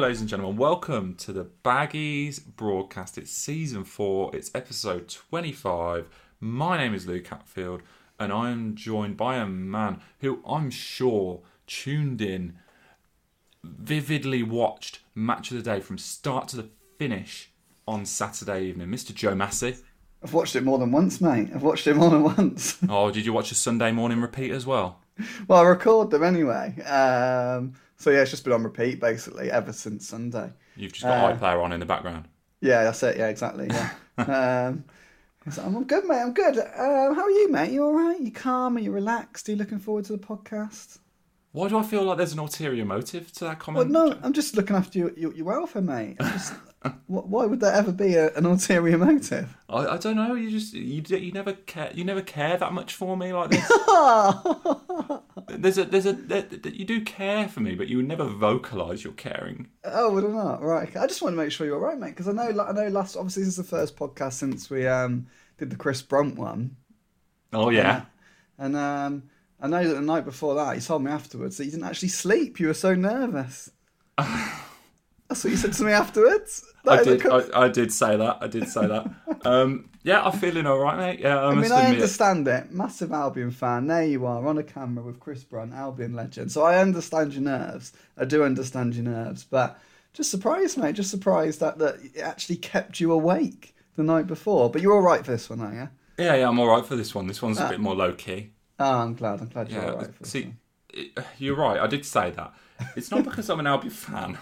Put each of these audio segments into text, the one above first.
Hello, ladies and gentlemen. Welcome to the Baggies broadcast. It's season four, it's episode 25. My name is Luke Hatfield, and I am joined by a man who I'm sure tuned in, vividly watched Match of the Day from start to the finish on Saturday evening. Mr. Joe Massey. I've watched it more than once, mate. I've watched it more than once. Oh, did you watch a Sunday morning repeat as well? well, I record them anyway. Um, so yeah, it's just been on repeat basically ever since Sunday. You've just got Uh, iPlayer on in the background. Yeah, that's it. Yeah, exactly. Yeah. um, I'm good, mate. I'm good. Um, how are you, mate? You all right? You calm? Are you relaxed? Are you looking forward to the podcast? Why do I feel like there's an ulterior motive to that Well, comment? no, I'm just looking after your your, your welfare, mate. I'm just, why would there ever be a, an ulterior motive? I, I don't know. You just you you never care you never care that much for me like this. there's a there's a there, you do care for me, but you would never vocalise your caring. Oh, would I not? Right. I just want to make sure you're all right, mate. Because I know, I know. Last, obviously, this is the first podcast since we um did the Chris Brunt one, Oh yeah. and um I know that the night before that, you told me afterwards that you didn't actually sleep. You were so nervous. That's what you said to me afterwards. I That a did. I, I did say that. I did say that. Um, yeah, I'm feeling all right, mate. Yeah, I, I mean, I understand it. Massive Albion fan. There you are on a camera with Chris Brunt, Albion legend. So I understand your nerves. I do understand your nerves, but just surprised, mate. Just surprised that that it actually kept you awake the night before. But you're all right for this one, are you? Yeah, yeah, I'm all right for this one. This one's a Ah. bit more low key. Oh, I'm glad. I'm glad you're Yeah. all right see, it, you're right. I did say that. It's not because I'm an Albion fan.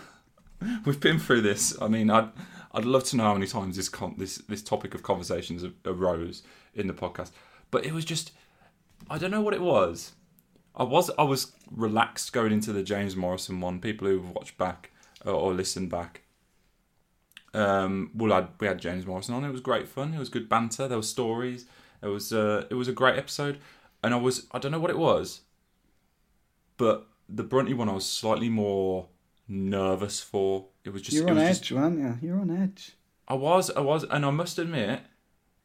We've been through this. I mean, I'd I'd love to know how many times this con- this this topic of conversations arose in the podcast. But it was just I don't know what it was. I was I was relaxed going into the James Morrison one. People who've watched back uh, or listened back. Um, well, I, we had James Morrison on. It was great fun. It was good banter. There were stories. It was uh, it was a great episode. And I was I don't know what it was, but the Brunty one I was slightly more nervous for. It was just You're on edge, just- weren't you? You're on edge. I was I was, and I must admit,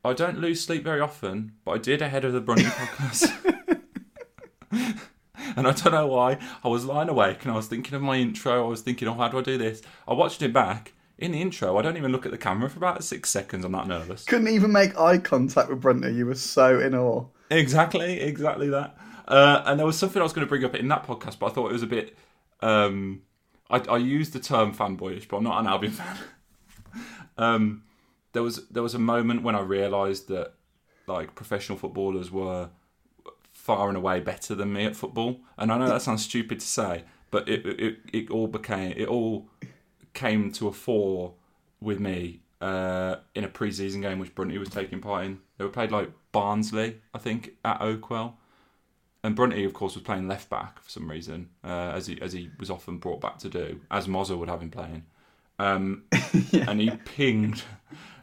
I don't lose sleep very often, but I did ahead of the Brunty podcast. and I don't know why. I was lying awake and I was thinking of my intro. I was thinking, oh, how do I do this? I watched it back. In the intro, I don't even look at the camera for about six seconds. I'm that nervous. Couldn't even make eye contact with Brunty. You were so in awe. Exactly, exactly that. Uh, and there was something I was going to bring up in that podcast, but I thought it was a bit. Um, I, I used the term fanboyish, but I'm not an Albion fan. um, there was there was a moment when I realised that like professional footballers were far and away better than me at football, and I know that sounds stupid to say, but it it, it all became it all came to a fore with me uh, in a pre-season game which Brunty was taking part in. They were played like Barnsley, I think, at Oakwell, and Brunty, of course, was playing left back for some reason, uh, as he as he was often brought back to do, as Mozza would have him playing. Um, And he pinged.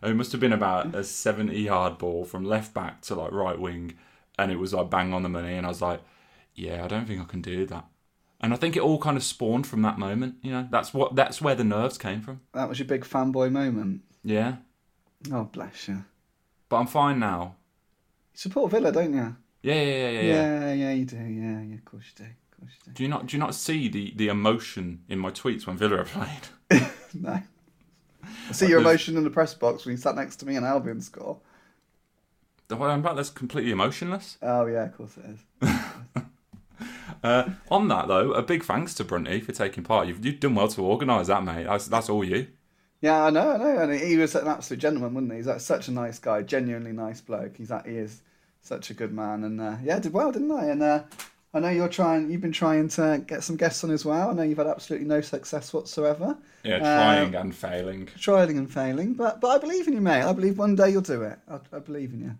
It must have been about a seventy-yard ball from left back to like right wing, and it was like bang on the money. And I was like, "Yeah, I don't think I can do that." And I think it all kind of spawned from that moment. You know, that's what that's where the nerves came from. That was your big fanboy moment. Yeah, Oh, bless you. but I'm fine now. You support Villa, don't you? Yeah, yeah, yeah, yeah. yeah. Yeah, yeah, you do. Yeah, yeah, of course you do. Of course you Do Do you not do you not see the, the emotion in my tweets when Villa are played? no. I see your emotion in the press box when you sat next to me and Albion score. The one I'm about that's completely emotionless. Oh, yeah, of course it is. Uh, on that though, a big thanks to Brunty for taking part. You've, you've done well to organise that, mate. That's that's all you. Yeah, I know, I know. And he was an absolute gentleman, wasn't he? He's like such a nice guy, genuinely nice bloke. He's like, he is such a good man. And uh, yeah, did well, didn't I? And uh, I know you're trying, you've been trying to get some guests on as well. I know you've had absolutely no success whatsoever. Yeah, Um, trying and failing. Trying and failing, but but I believe in you, mate. I believe one day you'll do it. I, I believe in you.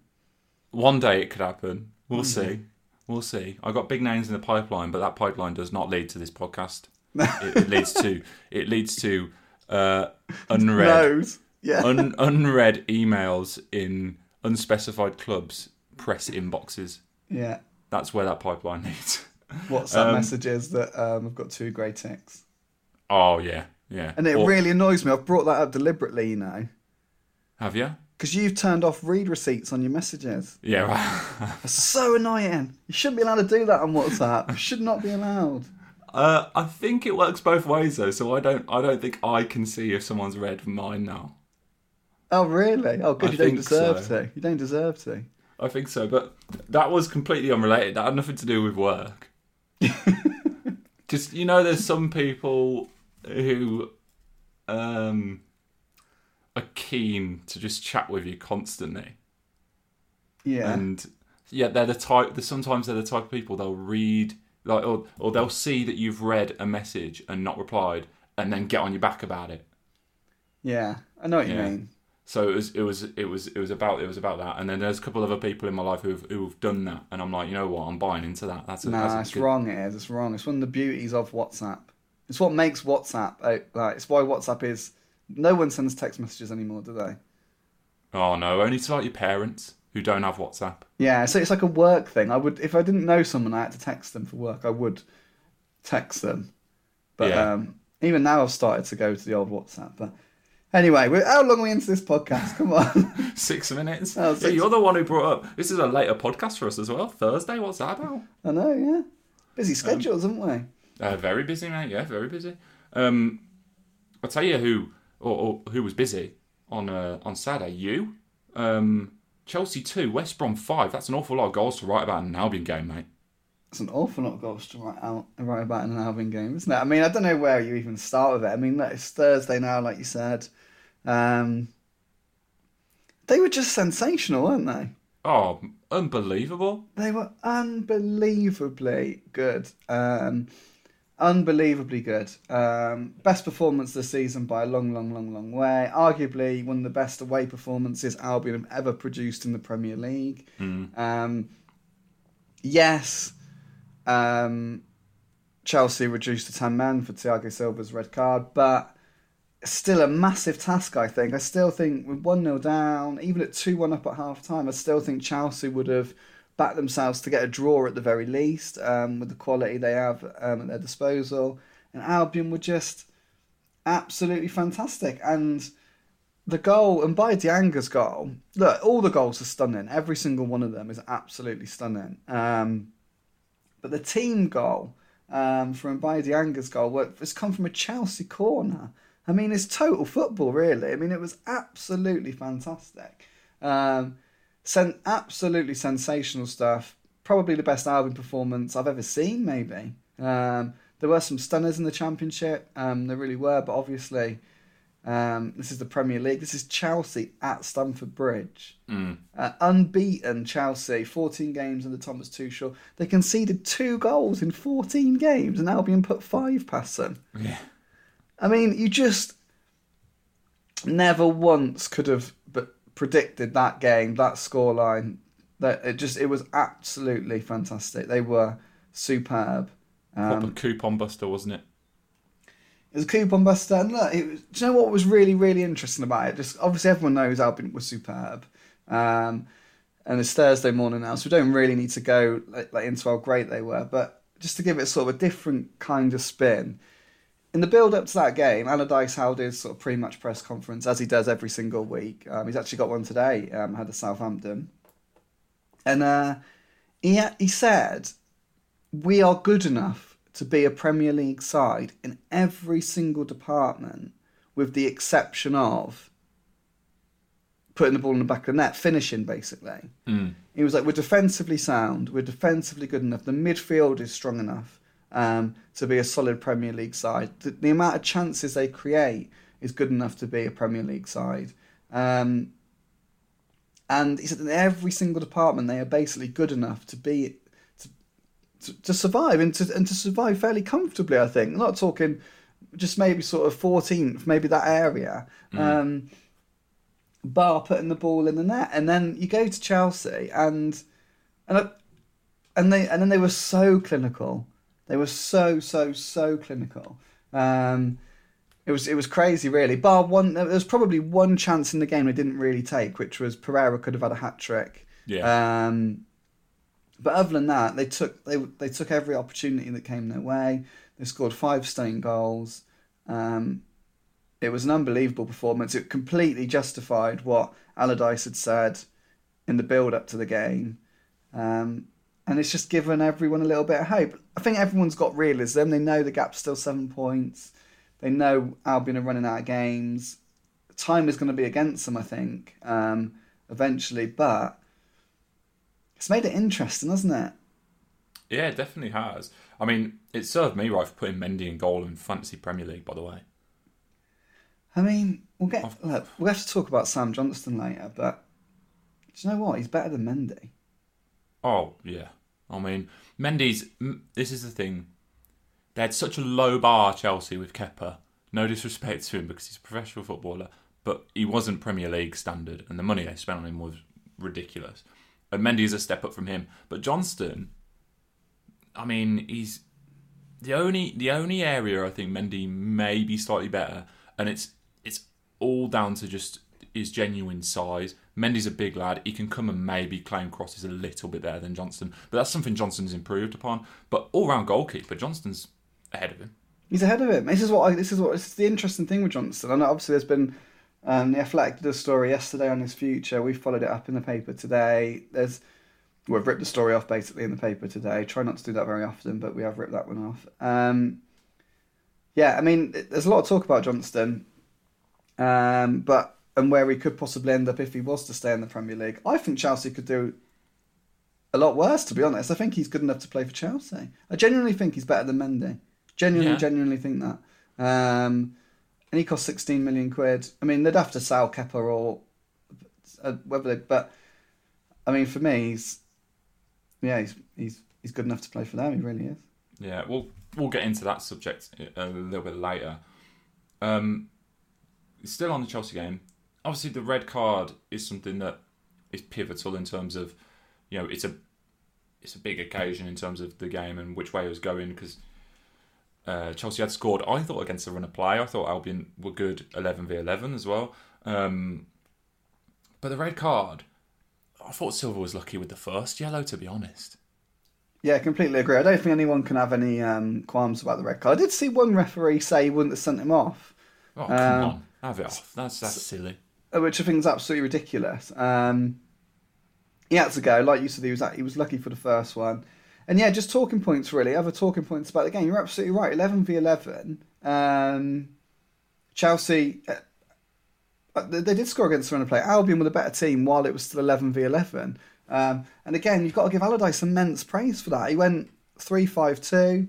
One day it could happen. We'll see. We'll see. I got big names in the pipeline, but that pipeline does not lead to this podcast. it, it leads to it leads to uh, unread Yeah. un, unread emails in unspecified clubs press inboxes. yeah. That's where that pipeline leads. WhatsApp Um, messages that um, I've got two grey ticks. Oh yeah, yeah. And it Or- really annoys me. I've brought that up deliberately, you know, have you? because you've turned off read receipts on your messages. Yeah. right. It's so annoying. You shouldn't be allowed to do that on WhatsApp. You should not be allowed. Uh, I think it works both ways though, so I don't. I don't think I can see if someone's read mine now. Oh really? Oh, good. I you don't deserve so. to. You don't deserve to. I think so, but that was completely unrelated. That had nothing to do with work. Just you know, there's some people who um, are keen to just chat with you constantly, Yeah. and yeah, they're the type. Sometimes they're the type of people they'll read like, or or they'll see that you've read a message and not replied, and then get on your back about it. yeah. I know what you Yeah. mean. So it was it was it was it was about it was about that, and then there's a couple other people in my life who've who've done that, and I'm like, you know what, I'm buying into that. That's a, Nah, that's it's good- wrong. It is. It's wrong. It's one of the beauties of WhatsApp. It's what makes WhatsApp. uh, Like, it's why WhatsApp is. No one sends text messages anymore, do they? Oh no, only to like your parents who don't have WhatsApp. Yeah. So it's like a work thing. I would, if I didn't know someone, I had to text them for work. I would text them. But Yeah. um, even now, I've started to go to the old WhatsApp. But anyway, how long are we into this podcast? Come on. Six minutes. Oh, Yeah, you're the one who brought up. This is a later podcast for us as well. Thursday. What's that about? I know. Yeah. Um, Busy schedules, haven't we? Uh, very busy, mate. Yeah, very busy. Um, I'll tell you who or, or who was busy on uh, on Saturday. You, um, Chelsea two, West Brom five. That's an awful lot of goals to write about in an Albion game, mate. It's an awful lot of goals to write out write about in an Albion game, isn't it? I mean, I don't know where you even start with it. I mean, it's Thursday now, like you said. Um, they were just sensational, weren't they? Oh, unbelievable! They were unbelievably good. Um, unbelievably good. Um, best performance this season by a long, long, long, long way. Arguably one of the best away performances Albion have ever produced in the Premier League. Um, yes, um, Chelsea reduced to 10 men for Thiago Silva's red card, but still a massive task, I think. I still think with 1 0 down, even at 2 1 up at half time, I still think Chelsea would have backed themselves to get a draw at the very least um, with the quality they have um, at their disposal. And Albion were just absolutely fantastic. And the goal, and by Diagne's goal, look, all the goals are stunning. Every single one of them is absolutely stunning. Um, but the team goal um, from Mbaye Diagne's goal has come from a Chelsea corner. I mean, it's total football, really. I mean, it was absolutely fantastic. Um, sen- absolutely sensational stuff. Probably the best Albion performance I've ever seen, maybe. Um, there were some stunners in the Championship. Um, there really were, but obviously, um, this is the Premier League. This is Chelsea at Stamford Bridge. Uh, unbeaten Chelsea, 14 games under Thomas Tuchel. They conceded two goals in 14 games, and Albion put five past them. Yeah. I mean, you just never once could have but predicted that game, that scoreline. That it just it was absolutely fantastic. They were superb. Um, coupon buster, wasn't it? it was a coupon buster, and look, it was, do you know what was really really interesting about it? Just obviously everyone knows Albion was superb, um, and it's Thursday morning now, so we don't really need to go like, like into how great they were. But just to give it sort of a different kind of spin, in the build up to that game, Allardyce held his sort of pre-match press conference as he does every single week. Um, he's actually got one today. Um, had a Southampton, and uh, he he said, "We are good enough to be a Premier League side in every single department, with the exception of." Putting the ball in the back of the net, finishing basically. He was like, "We're defensively sound. We're defensively good enough. The midfield is strong enough um, to be a solid Premier League side. The, the amount of chances they create is good enough to be a Premier League side." Um, and he said in every single department they are basically good enough to be to, to, to survive and to and to survive fairly comfortably. I think. I'm not talking just maybe sort of 14th, maybe that area. Um, bar putting the ball in the net, and then you go to Chelsea and and and they and then they were so clinical. They were so so so clinical. Um, it was it was crazy, really. Bar one, there was probably one chance in the game they didn't really take, which was Pereira could have had a hat trick. Yeah. Um, but other than that, they took they they took every opportunity that came their way. They scored five stunning goals. Um, it was an unbelievable performance. It completely justified what Allardyce had said in the build up to the game. Um, and it's just given everyone a little bit of hope. I think everyone's got realism. They know the gap's still seven points. They know Albion are running out of games. Time is going to be against them, I think, um, eventually. But it's made it interesting, hasn't it? Yeah, it definitely has. I mean, it served me right for putting Mendy in goal in Fantasy Premier League, by the way. I mean, we'll get look, we'll have to talk about Sam Johnston later, but do you know what? He's better than Mendy. Oh yeah, I mean Mendy's. This is the thing. They had such a low bar, Chelsea, with Kepa. No disrespect to him because he's a professional footballer, but he wasn't Premier League standard, and the money they spent on him was ridiculous. And Mendy is a step up from him, but Johnston. I mean, he's the only the only area I think Mendy may be slightly better, and it's it's all down to just his genuine size. Mendy's a big lad. He can come and maybe claim crosses a little bit better than Johnston, but that's something Johnston's improved upon. But all round goalkeeper, Johnston's ahead of him. He's ahead of him. This is what I, this is what the interesting thing with Johnston. And obviously, there's been um, the Athletic did a story yesterday on his future. We followed it up in the paper today. There's we've ripped the story off basically in the paper today. Try not to do that very often, but we have ripped that one off. Um, yeah, I mean, there's a lot of talk about Johnston, um, but and where he could possibly end up if he was to stay in the Premier League. I think Chelsea could do a lot worse, to be honest. I think he's good enough to play for Chelsea. I genuinely think he's better than Mendy. Genuinely, yeah. genuinely think that. Um, and he cost 16 million quid. I mean, they'd have to sell Kepa or uh, whether they, but I mean, for me, he's yeah, he's he's he's good enough to play for them. He really is. Yeah, we'll we'll get into that subject a little bit later. Um, still on the Chelsea game obviously the red card is something that is pivotal in terms of you know it's a it's a big occasion in terms of the game and which way it was going because uh, Chelsea had scored I thought against the run of play I thought Albion were good 11 v 11 as well um, but the red card I thought Silva was lucky with the first yellow to be honest yeah, completely agree. I don't think anyone can have any um, qualms about the red card. I did see one referee say he wouldn't have sent him off. Oh, come um, on. Have it off. That's, that's silly. Which I think is absolutely ridiculous. Um, he had to go, like you said, he was he was lucky for the first one, and yeah, just talking points really. Other talking points about the game. You're absolutely right. Eleven v eleven. Um, Chelsea. Uh, uh they, did score against the run of play. Albion were the better team while it was still 11 v 11. Um, and again, you've got to give Allardyce immense praise for that. He went 3 5 2,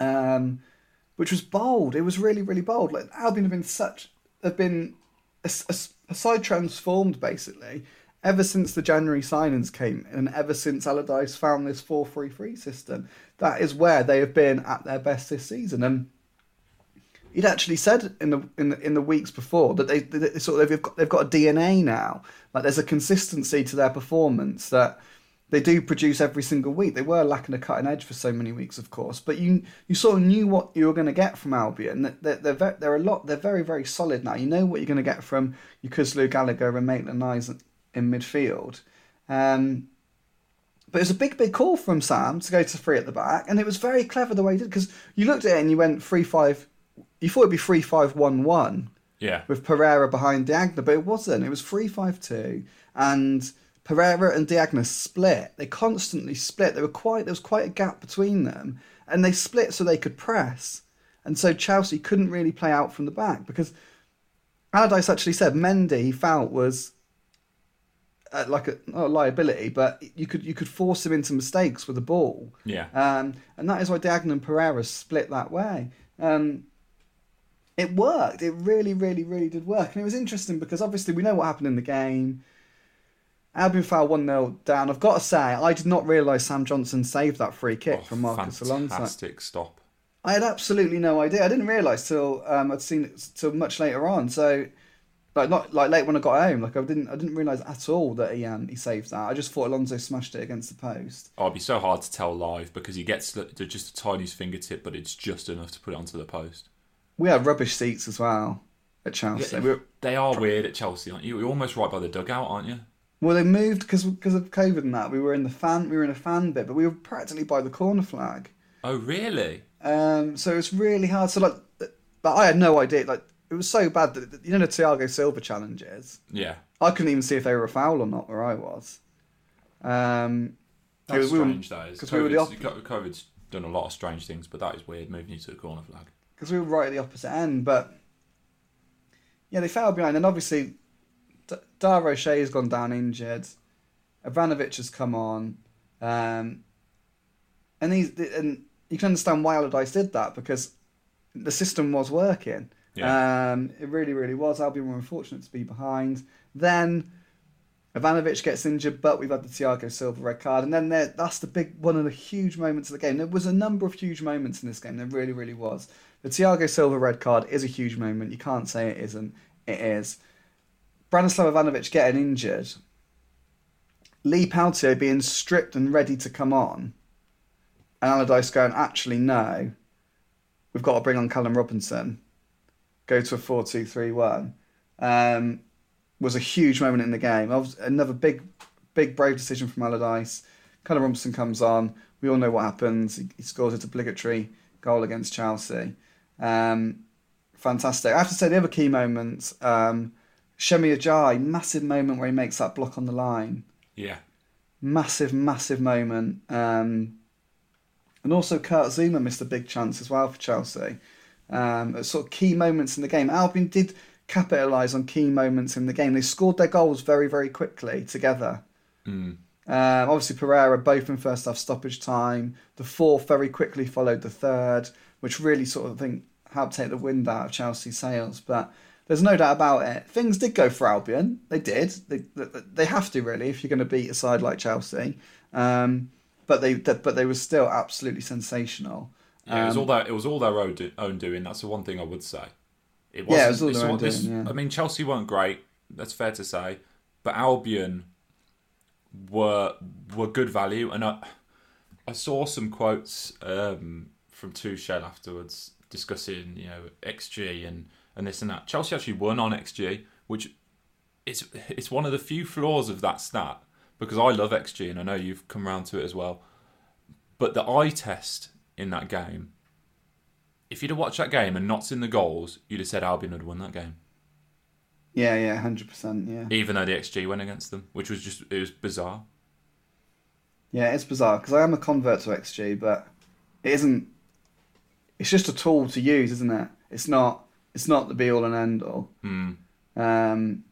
um, which was bold. It was really, really bold. Like Albion have been such, have been a, a, a side transformed basically ever since the January signings came and ever since Allardyce found this 4-3-3 system. That is where they have been at their best this season. And he'd actually said in the in the, in the weeks before that they, they sort of they've got they've got a DNA now. Like there's a consistency to their performance that they do produce every single week. They were lacking a cutting edge for so many weeks, of course, but you you sort of knew what you were going to get from Albion. They're, they're, they're a lot. They're very very solid now. You know what you're going to get from Yokuslu Gallagher and Maitland-Niles in midfield. Um, but it was a big, big call from Sam to go to three at the back, and it was very clever the way he did because you looked at it and you went three five. You thought it'd be three five one one. Yeah. With Pereira behind Diagne, but it wasn't. It was three five two, and Pereira and Diagne split. They constantly split. There were quite there was quite a gap between them, and they split so they could press. And so Chelsea couldn't really play out from the back because Allardyce actually said Mendy he felt was uh, like a, not a liability, but you could you could force him into mistakes with the ball. Yeah. Um, and that is why Diagne and Pereira split that way. Um, it worked. It really, really, really did work. And it was interesting because obviously we know what happened in the game. Albion fell 1 0 down. I've got to say, I did not realise Sam Johnston saved that free kick oh, from Marcus fantastic Alonso. Fantastic stop. I had absolutely no idea. I didn't realise till um, I'd seen it till much later on. So, like not like late when I got home. Like I didn't I didn't realise at all that he um, he saved that. I just thought Alonso smashed it against the post. Oh, it'd be so hard to tell live because he gets to just a tiny fingertip, but it's just enough to put it onto the post. We had rubbish seats as well at Chelsea. Yeah, we were, they are weird at Chelsea, aren't you? You're almost right by the dugout, aren't you? Well, they moved because because of COVID and that. We were in the fan, we were in a fan bit, but we were practically by the corner flag. Oh, really? Um, so it's really hard. So like, but I had no idea. Like, it was so bad that you know the Thiago Silva challenges. Yeah. I couldn't even see if they were a foul or not where I was. Um, That's we were- strange. that is. 'cause we were the COVID's, COVID's done a lot of strange things, but that is weird. Moving you to the corner flag. because we were right at the opposite end. But yeah, they fell behind, and obviously, Dara O'Shea has gone down injured. Ivanovic has come on, um, and these and you can understand why Allardyce did that because the system was working. Yeah. Um, it really, really was. Albion were unfortunate to be behind. Then Ivanovic gets injured, but we've had the Thiago Silva red card, and then there, that's the big one of the huge moments of the game. There was a number of huge moments in this game. There really, really was. The Thiago Silva red card is a huge moment. You can't say it isn't. It is. Branislav Ivanovic getting injured. Lee Peltier being stripped and ready to come on. And Allardyce going, actually, no. We've got to bring on Callum Robinson. Go to a 4 2 3 1. Um, was a huge moment in the game. Another big, big, brave decision from Allardyce. Callum Robinson comes on. We all know what happens. He, he scores his obligatory goal against Chelsea. Um, fantastic. I have to say, the other key moments um, Semi Ajayi, massive moment where he makes that block on the line Yeah. massive, massive moment. Um, and also Kurt Zouma missed a big chance as well for Chelsea. Um, at sort of key moments in the game. Albion did capitalise on key moments in the game. They scored their goals very, very quickly together. Mm. Um, obviously, Pereira both in first half stoppage time. The fourth very quickly followed the third, which really sort of I think helped take the wind out of Chelsea's sails. But there's no doubt about it. Things did go for Albion. They did. They they have to really if you're going to beat a side like Chelsea. Um, but they but they were still absolutely sensational. Yeah, it was Um, all their it was all their own, do, own doing. That's the one thing I would say. It wasn't. Yeah, it was all their own doing, yeah. I mean, Chelsea weren't great. That's fair to say, but Albion were were good value, and I I saw some quotes um, from Tuchel afterwards discussing you know XG and and this and that. Chelsea actually won on XG, which it's it's one of the few flaws of that stat because I love XG and I know you've come around to it as well. But the eye test in that game, if you'd have watched that game and not seen the goals, you'd have said Albion had won that game, Yeah, yeah, hundred percent. Yeah, even though the XG went against them, which was just it was bizarre. yeah, it's bizarre because I am a convert to XG, but it isn't. It's just a tool to use, isn't it? It's not. It's not the be all and end all. Hmm. Um,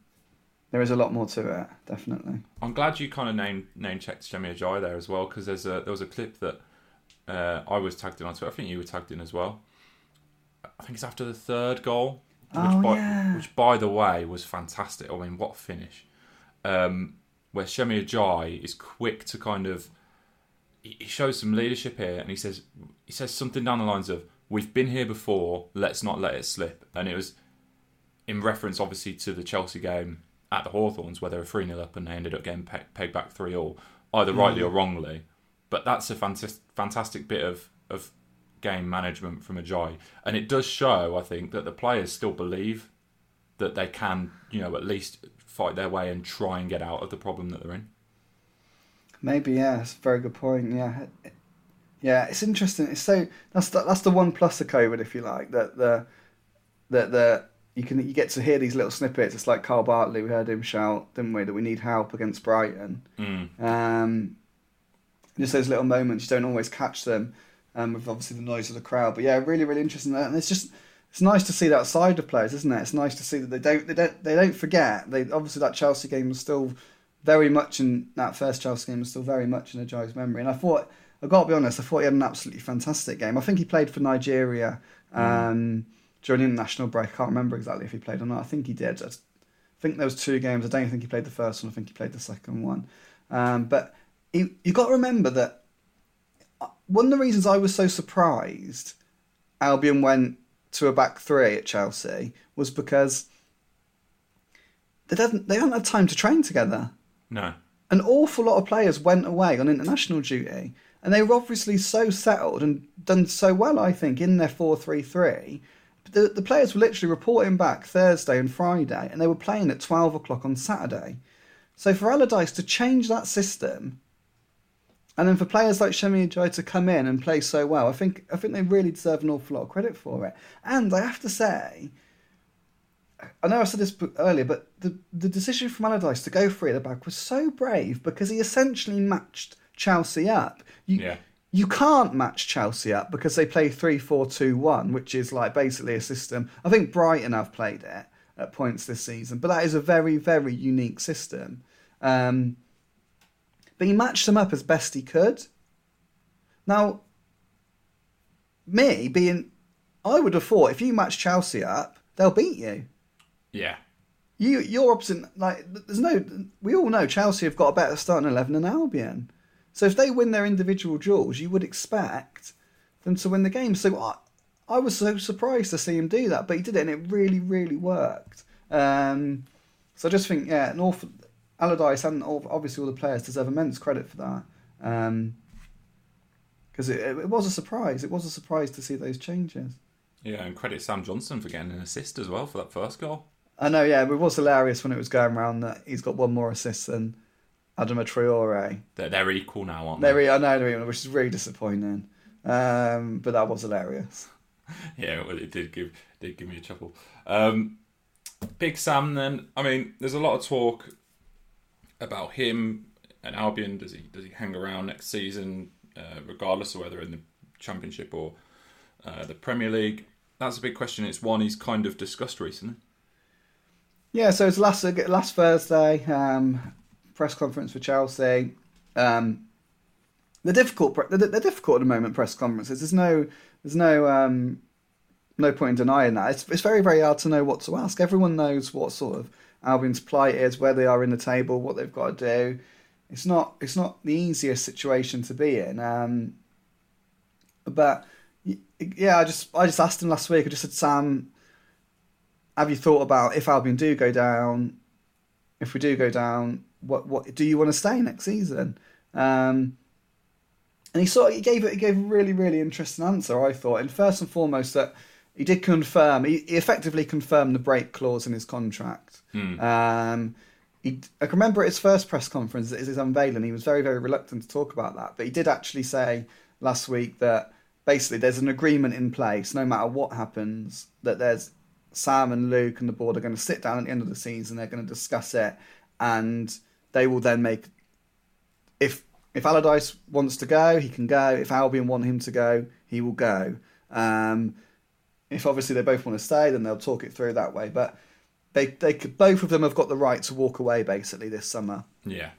there is a lot more to it, definitely. I'm glad you kind of name name checked Semi Ajayi there as well because there's a there was a clip that uh, I was tagged in on Twitter. I think you were tagged in as well. I think it's after the third goal, which, Oh, by, yeah. which by the way was fantastic. I mean, what a finish! Um, where Shemi Ajay is quick to kind of he he shows some leadership here, and he says he says something down the lines of "We've been here before. Let's not let it slip." And it was in reference, obviously, to the Chelsea game at the Hawthorns, where they were 3 0 up and they ended up getting pe- pegged back 3 all, either rightly mm. or wrongly. But that's a fantastic, fantastic bit of, of game management from Ajayi. And it does show, I think, that the players still believe that they can, you know, at least fight their way and try and get out of the problem that they're in. Maybe yeah, that's a very good point. Yeah, yeah, it's interesting. It's so that's the, that's the one plus of COVID, if you like, that the that the you can you get to hear these little snippets. It's like Kyle Bartley. We heard him shout, didn't we, that we need help against Brighton. Mm. Um, just those little moments, you don't always catch them um, with obviously the noise of the crowd. But yeah, really, really interesting. And it's just it's nice to see that side of players, isn't it? It's nice to see that they don't they don't they don't forget. They obviously that Chelsea game was still very much in that first Chelsea game was still very much in a Ajayi's memory. And I thought I got to be honest, I thought he had an absolutely fantastic game. I think he played for Nigeria um, during the international break. I can't remember exactly if he played or not. I think he did. I think there was two games. I don't think he played the first one. I think he played the second one. Um, but you got to remember that uh, one of the reasons I was so surprised Albion went to a back three at Chelsea was because they didn't they hadn't had time to train together. No. An awful lot of players went away on international duty, and they were obviously so settled and done so well. I think in their four three three. The, the players were literally reporting back Thursday and Friday, and they were playing at 12 o'clock on Saturday. So for Allardyce to change that system, and then for players like Semi Ajayi to come in and play so well, I think I think they really deserve an awful lot of credit for it. And I have to say, I know I said this earlier, but the the decision from Allardyce to go three at the back was so brave because he essentially matched Chelsea up. You, Yeah. you can't match Chelsea up because they play 3 4 2 1, which is like basically a system. I think Brighton have played it at points this season, but that is a very, very unique system. Um, but he matched them up as best he could. Now, me being, I would have thought if you match Chelsea up, they'll beat you. Yeah. You, you're opposite. Like, there's no. We all know Chelsea have got a better starting eleven than Albion. So if they win their individual duels, you would expect them to win the game. So I, I was so surprised to see him do that, but he did it, and it really, really worked. Um, so I just think, yeah, awful Allardyce and obviously all the players deserve immense credit for that. Because it, it was a surprise. It was a surprise to see those changes. Yeah, and credit Sam Johnston for getting an assist as well for that first goal. I know, yeah, but it was hilarious when it was going around that he's got one more assist than Adama Traore. They're, they're equal now, aren't There They're, I know, there we- which is really disappointing. Um, but that was hilarious. Yeah, well, it did give did give me a chuckle. Um, Big Sam, then. I mean, there's a lot of talk about him and Albion. Does he does he hang around next season, uh, regardless of whether in the Championship or uh, the Premier League? That's a big question. It's one he's kind of discussed recently. Yeah, so it's last last Thursday um, press conference for Chelsea. Um, the difficult, the, the difficult at the moment press conferences. There's no, there's no, um, no point in denying that. It's it's very very hard to know what to ask. Everyone knows what sort of Albion's plight is, where they are in the table, what they've got to do. It's not it's not the easiest situation to be in. Um, but yeah, I just I just asked him last week. I just said, Sam, have you thought about if Albion do go down? If we do go down, what what do you want to stay next season? Um, and he sort of, he gave it he gave a really really interesting answer. I thought, and first and foremost that he did confirm he, he effectively confirmed the break clause in his contract. Um, he, I can remember at his first press conference, his unveiling, he was very very reluctant to talk about that, but he did actually say last week that basically there's an agreement in place, no matter what happens, that there's Sam and Luke and the board are going to sit down at the end of the season. They're going to discuss it, and they will then make. If if Allardyce wants to go, he can go. If Albion want him to go, he will go. Um, if obviously they both want to stay, then they'll talk it through that way. But they they could, both of them have got the right to walk away basically this summer. Yeah,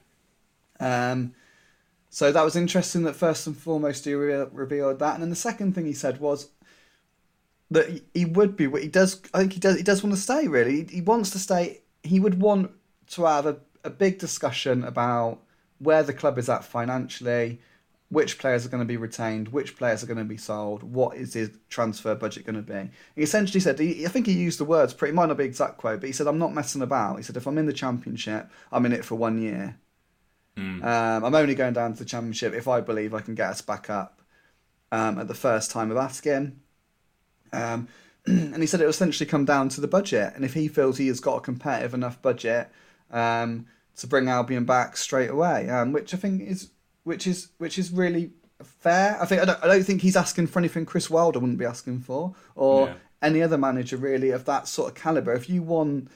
Um, so that was interesting that first and foremost he re- revealed that, and then the second thing he said was that he- would be. He does. I think he does. He does want to stay. Really, he, he wants to stay. He would want to have a, a big discussion about where the club is at financially, which players are going to be retained, which players are going to be sold, what is his transfer budget going to be. He essentially said, he, I think he used the words, pretty might not be exact quote, but he said, "I'm not messing about." He said, "If I'm in the championship, I'm in it for one year." Um, I'm only going down to the championship if I believe I can get us back up um, at the first time of asking. Um, and he said it will essentially come down to the budget, and if he feels he has got a competitive enough budget um, to bring Albion back straight away, um, which I think is which is which is really fair. I think I don't, I don't think he's asking for anything Chris Wilder wouldn't be asking for, or Yeah. any other manager really of that sort of caliber. If you won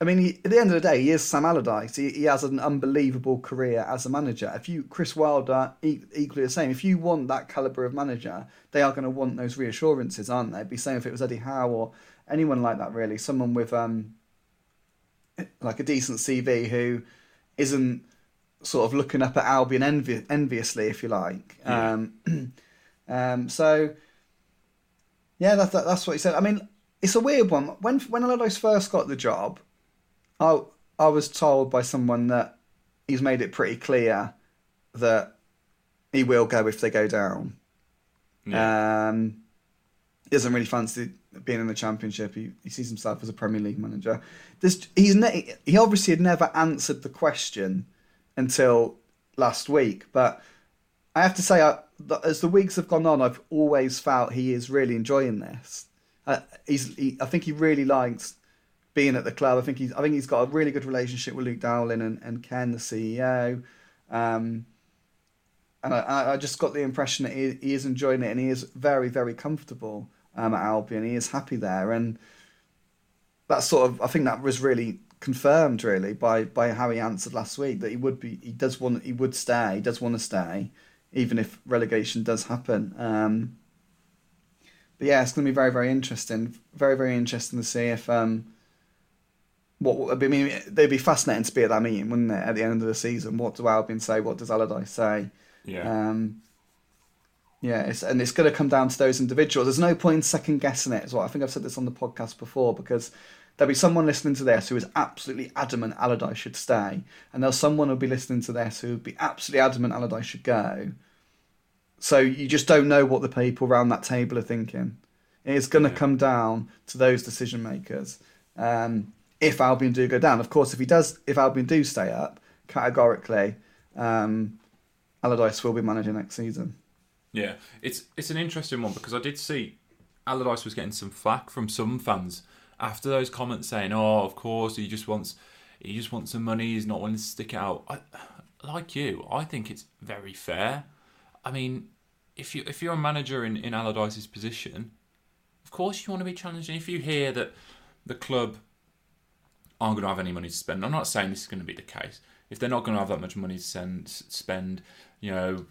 I mean, he, at the end of the day, he is Sam Allardyce. He, he has an unbelievable career as a manager. If you, Chris Wilder, e- equally the same. If you want that caliber of manager, they are going to want those reassurances, aren't they? It'd be same if it was Eddie Howe or anyone like that, really. Someone with um, like a decent CV who isn't sort of looking up at Albion envi- enviously, if you like. Yeah. Um, um, so yeah, that's that, that's what he said. I mean, it's a weird one. When when Allardyce first got the job, I I was told by someone that he's made it pretty clear that he will go if they go down. yeah, Um, he doesn't really fancy being in the championship. He, he sees himself as a Premier League manager. There's, he's ne- he obviously had never answered the question until last week, but I have to say, I, as the weeks have gone on, I've always felt he is really enjoying this. Uh, he's, he, I think he really likes being at the club. I think he's, I think he's got a really good relationship with Luke Dowling and, and Ken, the CEO. Um, and I, I just got the impression that he, he is enjoying it and he is very, very comfortable um, at Albion. He is happy there, and that sort of I think that was really confirmed really by by how he answered last week that he would be he does want he would stay he does want to stay even if relegation does happen. Um, but yeah, it's going to be very very interesting. Very very interesting to see if um, what I mean they'd be fascinating to be at that meeting, wouldn't it? At the end of the season, what do Albion say? What does Allardyce say? Yeah. Um, yeah, it's, and it's going to come down to those individuals. There's no point in second guessing it. As well, I think I've said this on the podcast before because there'll be someone listening to this who is absolutely adamant Allardyce should stay, and there's someone who'll be listening to this who would be absolutely adamant Allardyce should go. So you just don't know what the people around that table are thinking. It's going to come down to those decision makers. Um, if Albion do go down, of course, if he does, if Albion do stay up, categorically, um, Allardyce will be manager next season. Yeah, it's it's an interesting one because I did see Allardyce was getting some flack from some fans after those comments saying, "Oh, of course, he just wants he just wants some money. He's not willing to stick out." I, like you, I think it's very fair. I mean, if you if you're a manager in in Allardyce's position, of course you want to be challenged. And if you hear that the club aren't going to have any money to spend, I'm not saying this is going to be the case. If they're not going to have that much money to send, spend, you know,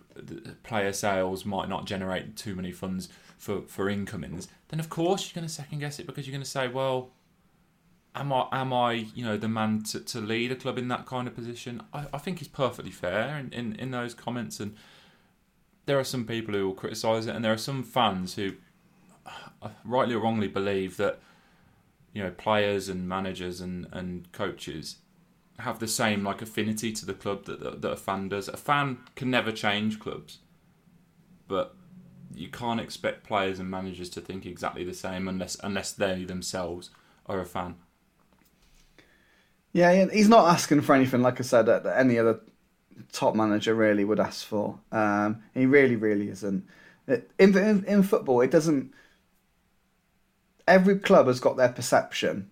player sales might not generate too many funds for, for incomings, then of course you're going to second guess it because you're going to say, well, am I am I you know the man to, to lead a club in that kind of position? I, I think it's perfectly fair in, in, in those comments, and there are some people who will criticise it, and there are some fans who, uh, rightly or wrongly, believe that you know players and managers and, and coaches have the same like affinity to the club that, that that a fan does. A fan can never change clubs, but you can't expect players and managers to think exactly the same unless unless they themselves are a fan. Yeah, he's not asking for anything, like I said, that that any other top manager really would ask for. Um, he really, really isn't. In, in, in football, it doesn't. Every club has got their perception,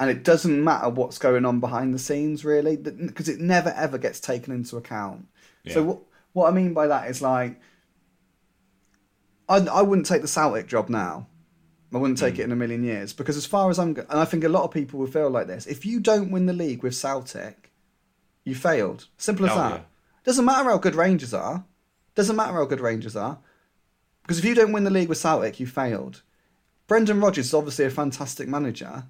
and it doesn't matter what's going on behind the scenes, really, because it never ever gets taken into account. So what what I mean by that is like, I I wouldn't take the Celtic job now. I wouldn't take hmm. it in a million years because, as far as I'm, and I think a lot of people will feel like this. If you don't win the league with Celtic, you failed. Simple as Oh, that. yeah. Doesn't matter how good Rangers are. Doesn't matter how good Rangers are, because if you don't win the league with Celtic, you failed. Brendan Rodgers is obviously a fantastic manager,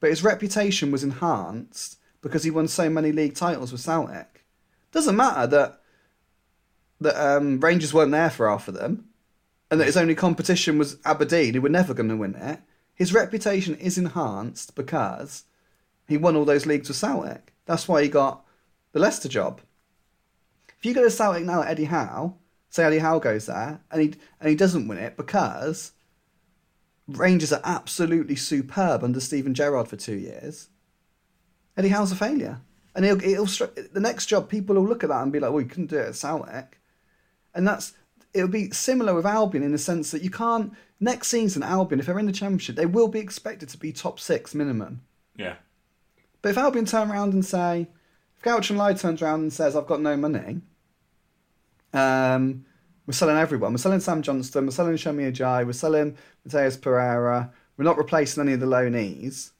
but his reputation was enhanced because he won so many league titles with Celtic. Doesn't matter that that um, Rangers weren't there for half of them, and that his only competition was Aberdeen, who were never going to win it. His reputation is enhanced because he won all those leagues with Celtic. That's why he got the Leicester job. If you go to Celtic now at Eddie Howe, say Eddie Howe goes there and he and he doesn't win it because Rangers are absolutely superb under Steven Gerrard for two years. Eddie Howe's a failure, and he'll, he'll the next job people will look at that and be like, "Well, you couldn't do it at Celtic," and that's it'll be similar with Albion in the sense that you can't next season Albion if they're in the Championship they will be expected to be top six minimum. Yeah, But if Albion turn around and say, if Guochuan Lai turns around and says, I've got no money, um, we're selling everyone. We're selling Sam Johnston, we're selling Semi Ajayi, we're selling Matheus Pereira, we're not replacing any of the loanees.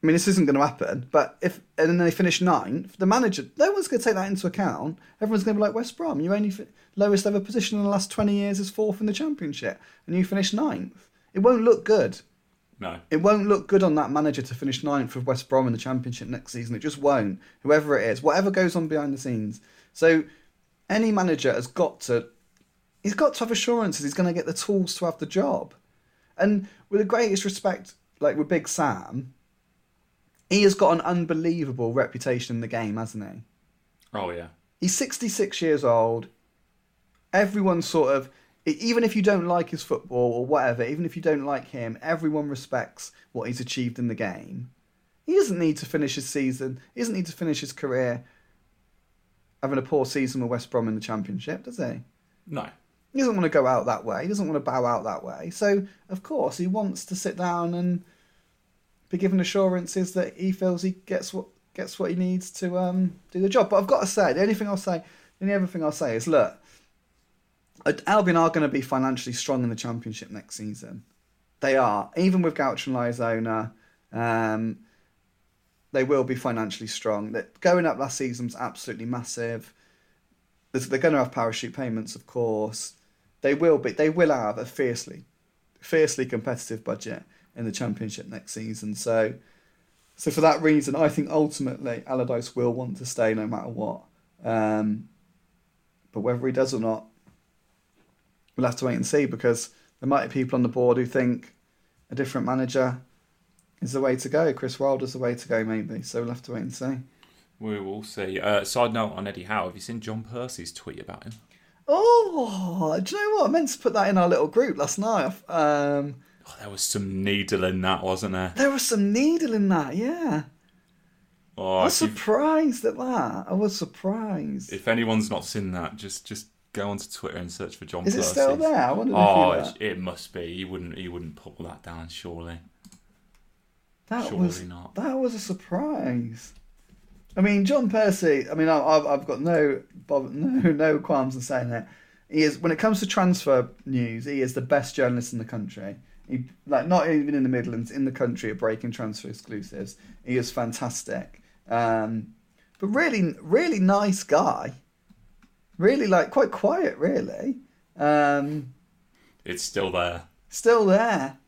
I mean, this isn't going to happen, but if, and then they finish ninth, the manager, no one's going to take that into account. Everyone's going to be like, West Brom, your only fi- lowest ever position in the last 20 years is fourth in the Championship, and you finish ninth. It won't look good no, it won't look good on that manager to finish ninth with West Brom in the Championship next season. It just won't. Whoever it is, whatever goes on behind the scenes. So any manager has got to, he's got to have assurances he's going to get the tools to have the job. And with the greatest respect, like with Big Sam, he has got an unbelievable reputation in the game, hasn't he? oh yeah, He's 66 years old. Everyone sort of, even if you don't like his football or whatever, even if you don't like him, everyone respects what he's achieved in the game. He doesn't need to finish his season. He doesn't need to finish his career having a poor season with West Brom in the Championship, does he? no, He doesn't want to go out that way. He doesn't want to bow out that way. So, of course, he wants to sit down and be given assurances that he feels he gets what gets what he needs to um, do the job. But I've got to say, the only thing I'll say, the only other thing I'll say is, look, Albion are going to be financially strong in the Championship next season. They are, even with Gouch and Lyzona. Um, they will be financially strong. That going up last season was absolutely massive. They're going to have parachute payments, of course. They will be. They will have a fiercely, fiercely competitive budget in the championship next season. So, so for that reason, I think ultimately Allardyce will want to stay no matter what. Um, but whether he does or not, we'll have to wait and see because there might be people on the board who think a different manager is the way to go. Chris Wilder's the way to go, maybe. So we'll have to wait and see. We will see. Uh, side note on Eddie Howe. Have you seen John Percy's tweet about him? Oh, do you know what? I meant to put that in our little group last night. Um, Oh, there was some needle in that, wasn't there? there was some needle in that, yeah. Oh, I was surprised at that. I was surprised. if anyone's not seen that, just just go onto Twitter and search for John Is it Percy. still there? I wonder Oh, if it, it must be. He wouldn't. He wouldn't pull that down. Surely. That surely was not. that was a surprise. I mean, John Percy. I mean, I've I've got no no no qualms in saying that. He is when it comes to transfer news, he is the best journalist in the country. He like not even in the Midlands, in the country at breaking transfer exclusives. He is fantastic. Um, but really, really nice guy. Really like quite quiet, really. Um, It's still there. still there.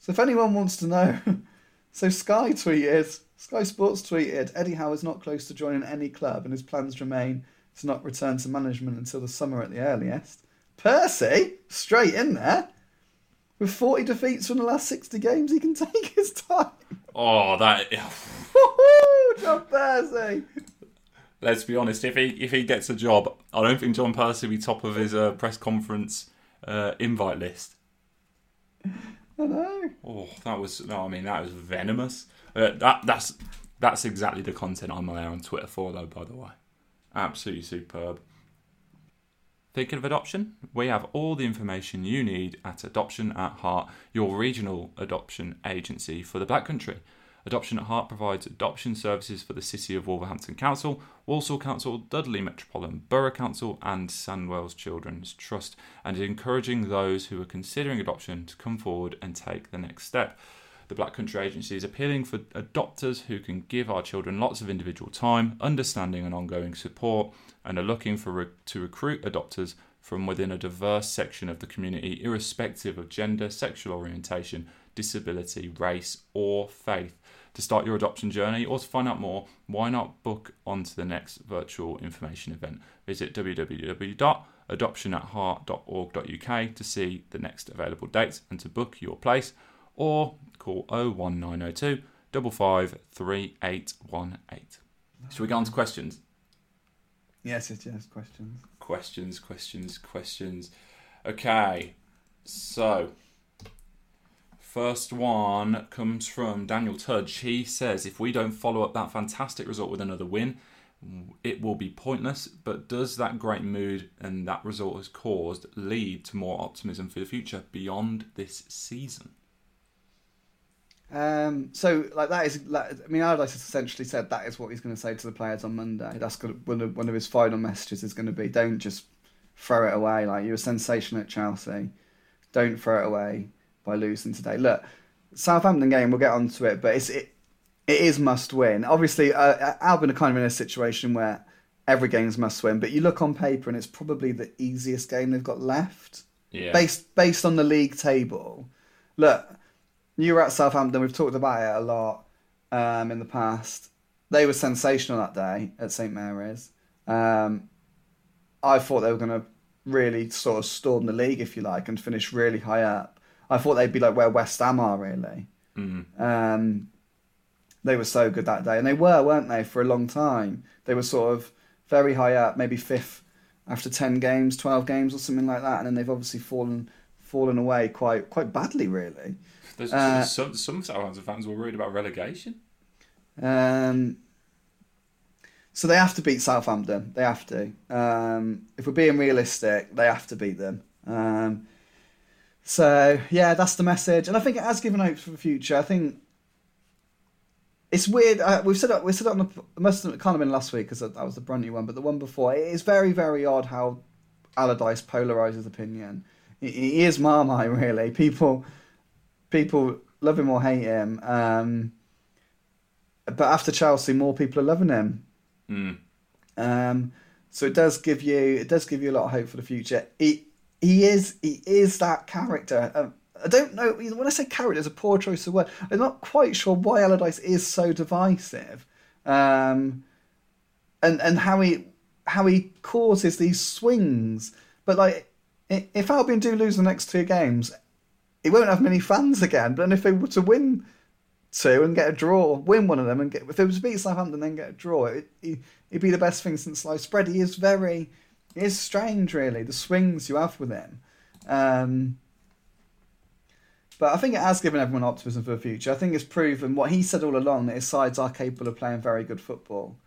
So if anyone wants to know, so Sky tweeted, Sky Sports tweeted, Eddie Howe is not close to joining any club and his plans remain to not return to management until the summer at the earliest. Percy, straight in there. With 40 defeats from the last 60 games, he can take his time. Oh, that. John Percy. Let's be honest. If he if he gets a job, I don't think John Percy will be top of his uh, press conference uh, invite list. Know. Oh, that was. No, I mean that was venomous. Uh, that that's that's exactly the content I'm there on Twitter for, though. By the way, absolutely superb. Thinking of adoption? We have all the information you need at Adoption at Heart, your regional adoption agency for the Black Country. Adoption at Heart provides adoption services for the City of Wolverhampton Council, Walsall Council, Dudley Metropolitan Borough Council, and Sandwells Children's Trust, and is encouraging those who are considering adoption to come forward and take the next step. The Black Country Agency is appealing for adopters who can give our children lots of individual time, understanding, and ongoing support, and are looking for re- to recruit adopters from within a diverse section of the community, irrespective of gender, sexual orientation, disability, race, or faith. To start your adoption journey or to find out more, why not book onto the next virtual information event? Visit www.adoptionatheart.org.uk to see the next available dates and to book your place, or call 01902 553818. Should we go on to questions? Yes, yes, yes, questions. Questions, questions, questions. Okay, so first one comes from Daniel Tudge. He says, if we don't follow up that fantastic result with another win, it will be pointless. But does that great mood and that result has caused lead to more optimism for the future beyond this season? Um, so like that is, like, I mean, Allardyce has essentially said that is what he's going to say to the players on Monday. That's to, one of one of his final messages is going to be: don't just throw it away. Like you were sensational at Chelsea, don't throw it away by losing today. Look, Southampton game, we'll get onto it, but it's it, it is must win. Obviously, uh, Albion are kind of in a situation where every game's must win, but you look on paper and it's probably the easiest game they've got left Yeah. based based on the league table. Look, you were at Southampton. We've talked about it a lot um, in the past. They were sensational that day at St Mary's. Um, I thought they were going to really sort of storm the league, if you like, and finish really high up. I thought they'd be like where West Ham are, really. Mm. Um, they were so good that day, and they were, weren't they, for a long time? They were sort of very high up, maybe fifth after ten games, twelve games, or something like that, and then they've obviously fallen fallen away quite quite badly, really. There's, Uh, some, some Southampton fans were worried about relegation. Um, so they have to beat Southampton. They have to. Um, if we're being realistic, they have to beat them. Um, so yeah, that's the message, and I think it has given hope for the future. I think it's weird. Uh, we've said it. We said it on the. Must have kind of been last week because that was the brand new one, but the one before. It is very very odd how Allardyce polarizes opinion. He, he is Marmite really. People people love him or hate him. Um, but after Chelsea, more people are loving him. Mm. Um, so it does give you it does give you a lot of hope for the future. He he is he is that character. Um, I don't know when I say character, it's a poor choice of word. I'm not quite sure why Allardyce is so divisive, um, and and how he how he causes these swings. But like, if Albion do lose the next two games, he won't have many fans again. But if they were to win two and get a draw, win one of them, and get if they were to beat Southampton, then get a draw, it, it, it'd be the best thing since sliced bread. He is very, is strange, really. The swings you have with him. Um, but I think it has given everyone optimism for the future. I think it's proven what he said all along that his sides are capable of playing very good football.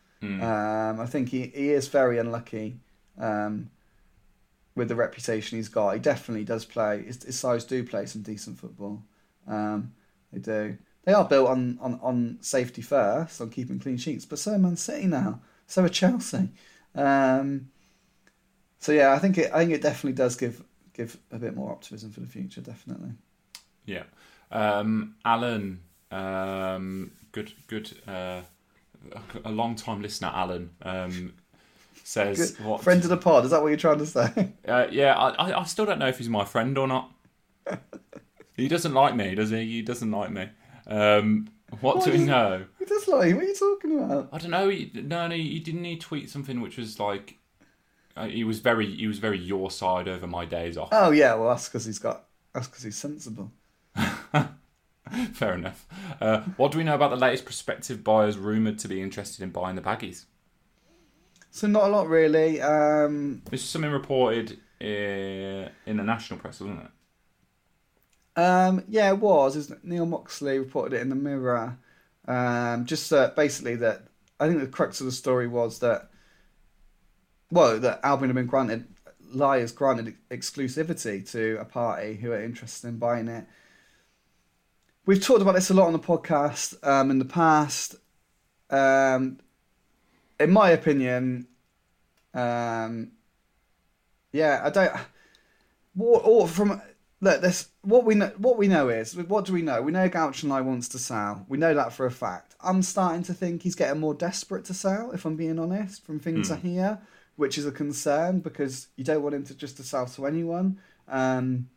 Um, I think he, he is very unlucky um, with the reputation he's got. He definitely does play. His, his sides do play some decent football. Um, they do. They are built on, on, on safety first, on keeping clean sheets. But so are Man City now. So are Chelsea. Um, so yeah, I think it. I think it definitely does give give a bit more optimism for the future. Definitely. Yeah. Um, Alan, um, good, good, uh, a long time listener, Alan, um, says Good. what? Friend of the pod. Is that what you're trying to say? Uh, yeah, I, I, still don't know if he's my friend or not. he doesn't like me, does he? He doesn't like me. Um, what Why do we know? He does like. What are you talking about? I don't know. He, no, no, he didn't. He tweet something which was like, he was very, he was very your side over my days off. Oh yeah, well that's because he's got. That's because he's sensible. Fair enough. Uh, what do we know about the latest prospective buyers rumored to be interested in buying the baggies? So not a lot really. Um, This is something reported uh, in the national press, wasn't it? um, yeah, it was. Isn't it? Neil Moxley reported it in the Mirror. Um, just uh, basically that I think the crux of the story was that, well, that Albion had been granted, Lai's granted exclusivity to a party who are interested in buying it. We've talked about this a lot on the podcast um, in the past. Um, in my opinion, um, yeah, I don't. What or from look, this what we know. What we know is what do we know? We know Guochuan Lai wants to sell. We know that for a fact. I'm starting to think he's getting more desperate to sell. If I'm being honest, from things I hear, which is a concern because you don't want him to just to sell to anyone. Um,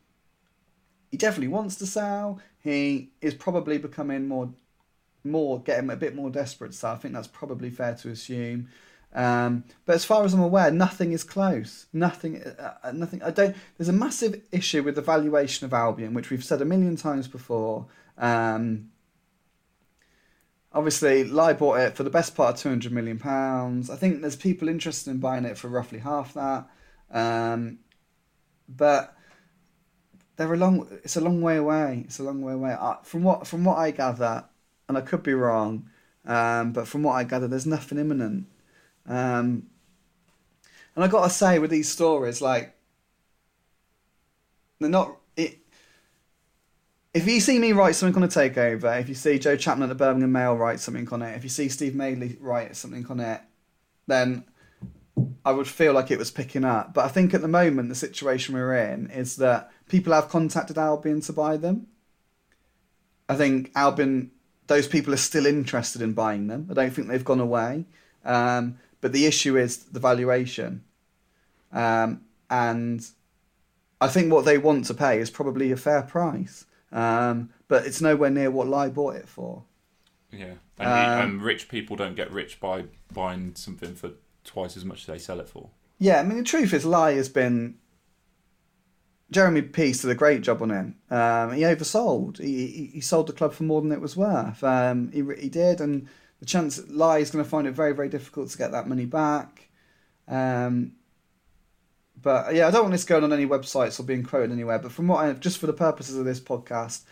he definitely wants to sell. He is probably becoming more, more getting a bit more desperate. So I think that's probably fair to assume. Um, but as far as I'm aware, nothing is close. Nothing, uh, uh, nothing. I don't. There's a massive issue with the valuation of Albion, which we've said a million times before. Um, obviously, Lai bought it for the best part of two hundred million pounds. I think there's people interested in buying it for roughly half that. Um, but they're a long. It's a long way away. It's a long way away. From what from what I gather, and I could be wrong, um, but from what I gather, there's nothing imminent. Um, and I gotta say, with these stories, like they're not. If you see me write something on a takeover, if you see Joe Chapman at the Birmingham Mail write something on it, if you see Steve Madeley write something on it, then I would feel like it was picking up. But I think at the moment, the situation we're in is that people have contacted Albion to buy them. I think Albion, those people are still interested in buying them. I don't think they've gone away. Um, but the issue is the valuation. Um, and I think what they want to pay is probably a fair price. Um, but it's nowhere near what Lai bought it for. Yeah. And, Um, and rich people don't get rich by buying something for twice as much as they sell it for. Yeah, I mean, the truth is, Lai has been. Jeremy Peace did a great job on him. Um, he oversold. He, he he sold the club for more than it was worth. Um, he he did, and the chance Lai is going to find it very very difficult to get that money back. Um, but yeah, I don't want this going on any websites or being quoted anywhere. But from what I just for the purposes of this podcast,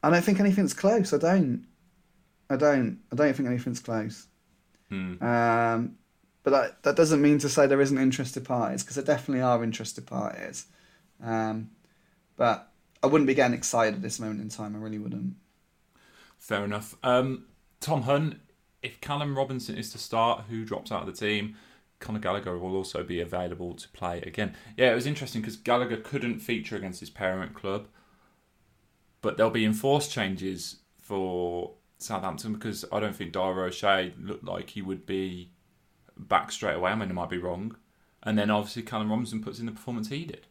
I don't think anything's close. I don't. I don't. I don't think anything's close. Hmm. Um, but that, that doesn't mean to say there isn't interested parties, because there definitely are interested parties. Um, but I wouldn't be getting excited at this moment in time. I really wouldn't. Fair enough. Um, Tom Hunt, if Callum Robinson is to start, who drops out of the team? Conor Gallagher will also be available to play again. Yeah, it was interesting because Gallagher couldn't feature against his parent club, but there'll be enforced changes for Southampton because I don't think Dara O'Shea looked like he would be back straight away. I mean, I might be wrong. And then obviously Callum Robinson puts in the performance he did.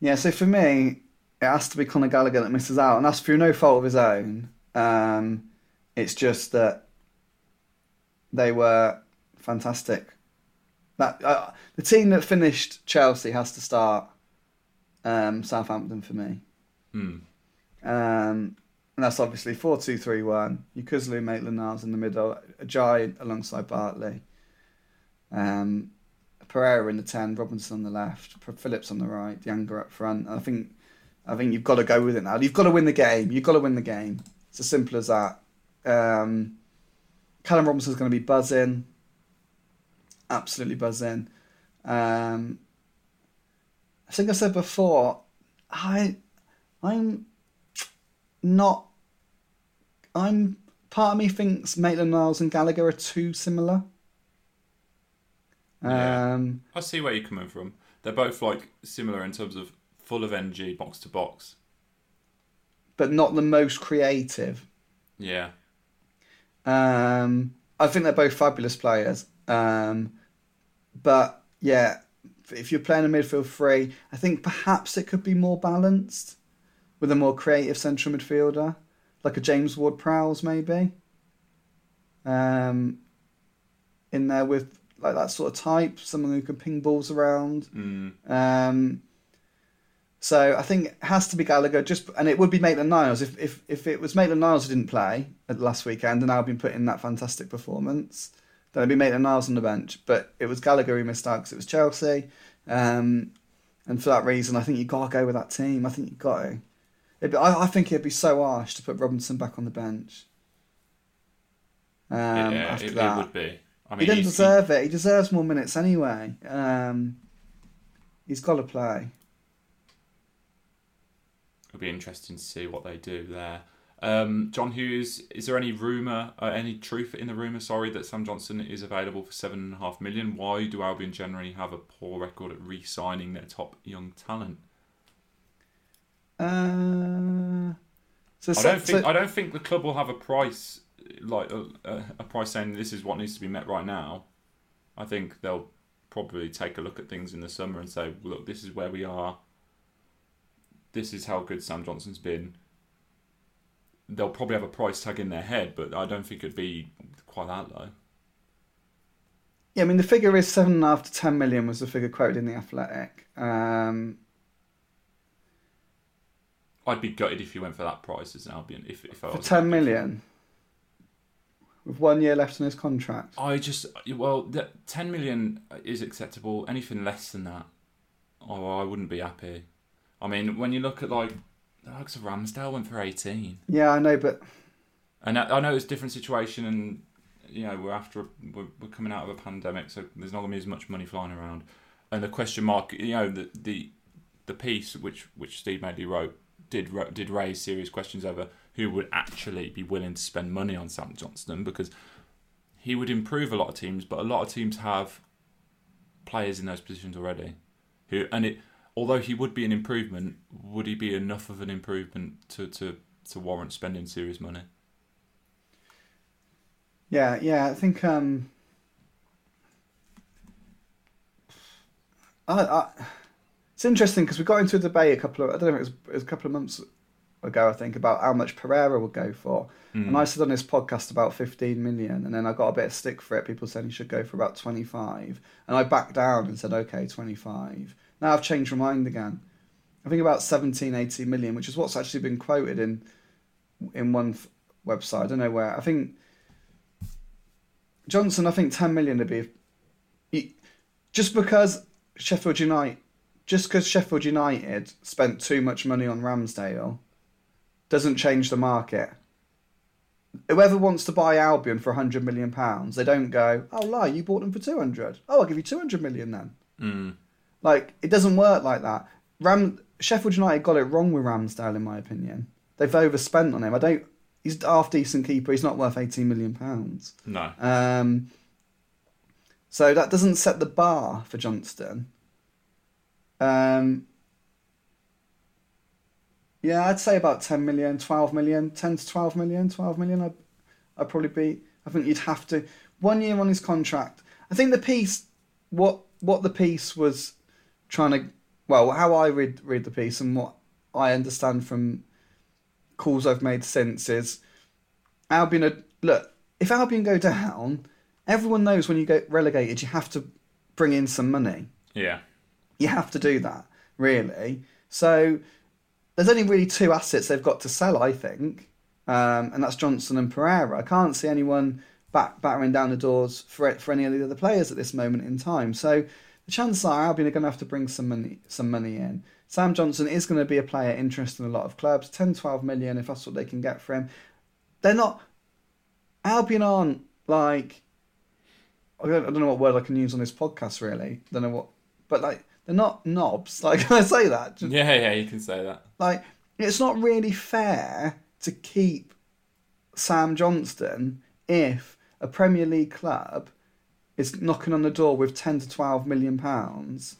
Yeah, so for me, it has to be Conor Gallagher that misses out, and that's through no fault of his own. Um, it's just that they were fantastic. That uh, the team that finished Chelsea has to start um, Southampton for me. Hmm. Um, and that's obviously 4 2 3 1. Yokuslu, Maitland Niles in the middle, Ajayi alongside Bartley. Um, Pereira in the 10, Robinson on the left, Phillips on the right, Younger up front. I think I think you've got to go with it now. You've got to win the game. You've got to win the game. It's as simple as that. Um, Callum Robinson's going to be buzzing. Absolutely buzzing. Um, I think I said before, I, I'm not. I'm part of me thinks Maitland Niles and Gallagher are too similar. Yeah. Um, I see where you're coming from. They're both like similar in terms of full of energy, box to box. but not the most creative. Yeah. Um, I think they're both fabulous players. Um, but yeah, if you're playing a midfield three, I think perhaps it could be more balanced with a more creative central midfielder, like a James Ward Prowse maybe. Um, in there with like that sort of type, someone who can ping balls around. Mm. Um, so I think it has to be Gallagher. Just and it would be Maitland Niles if if if it was Maitland Niles who didn't play at last weekend and Albion put in that fantastic performance, then it'd be Maitland Niles on the bench. But it was Gallagher who missed out because it was Chelsea, um, and for that reason, I think you got to go with that team. I think you got to. Be, I, I think it'd be so harsh to put Robinson back on the bench. Um, yeah, after it, that, it would be. I mean, he he's- deserve it. He deserves more minutes anyway. Um, he's got to play. It'll be interesting to see what they do there. Um, John Hughes, is there any rumor, uh, any truth in the rumor? Sorry, that Sam Johnston is available for seven and a half million. Why do Albion generally have a poor record at re-signing their top young talent? Uh, so, I don't think so- I don't think the club will have a price like a, a price saying this is what needs to be met right now. I think they'll probably take a look at things in the summer and say, look, this is where we are. This is how good Sam Johnston's been. They'll probably have a price tag in their head, but I don't think it'd be quite that low. yeah, I mean the figure is seven and a half to ten million was the figure quoted in the Athletic. Um, I'd be gutted if you went for that price as an Albion. If if I for ten million, with one year left on his contract. I just well, the, ten million is acceptable. Anything less than that, oh, I wouldn't be happy. I mean, when you look at like of Ramsdale went for eighteen, Yeah, I know, but and I, I know it's a different situation, and you know we're after we're, we're coming out of a pandemic, so there's not going to be as much money flying around. And the question mark, you know, the the the piece which which Steve Madeley wrote did did raise serious questions over who would actually be willing to spend money on Sam Johnston because he would improve a lot of teams, but a lot of teams have players in those positions already. Who and it, although he would be an improvement, would he be enough of an improvement to to, to warrant spending serious money? yeah, yeah, I think um, I, I, it's interesting because we got into a debate a couple of I don't know it was, it was a couple of months ago I think about how much Pereira would go for, and I said on this podcast about fifteen million, and then I got a bit of stick for it. People said he should go for about twenty five, and I backed down and said okay twenty five. Now I've changed my mind again. I think about 17, 18 million, which is what's actually been quoted in in one f- website. I don't know where. I think Johnston. I think ten million would be he- just because Sheffield United, just because Sheffield United spent too much money on Ramsdale, doesn't change the market. Whoever wants to buy Albion for hundred million pounds, they don't go, "Oh, Lai, you bought them for two hundred. Oh, I'll give you two hundred million then." Mm. Like it doesn't work like that. Ram Sheffield United got it wrong with Ramsdale, in my opinion. They've overspent on him. I don't. He's a half decent keeper. He's not worth eighteen million pounds. No, Um, so that doesn't set the bar for Johnston. Um, Yeah, I'd say about 10 million, 12 million, 10 to 12 million, 12 million. I'd, I'd probably be. I think you'd have to. One year on his contract. I think the piece, what what the piece was trying to. Well, how I read, read the piece and what I understand from calls I've made since is Albion. Look, if Albion go down, everyone knows when you get relegated, you have to bring in some money. Yeah. You have to do that, really. So there's only really two assets they've got to sell, I think, um, and that's Johnston and Pereira. I can't see anyone bat- battering down the doors for for any of the other players at this moment in time. So the chances are Albion are going to have to bring some money some money in. Sam Johnston is going to be a player interested in a lot of clubs. 10, 12 million if that's what they can get for him. They're not. Albion aren't like. I don't, I don't know what word I can use on this podcast. Really, I don't know what, but like they're not knobs. Like can I say that? Just- Yeah, yeah, you can say that. like it's not really fair to keep Sam Johnston if a Premier League club is knocking on the door with 10 to 12 million pounds.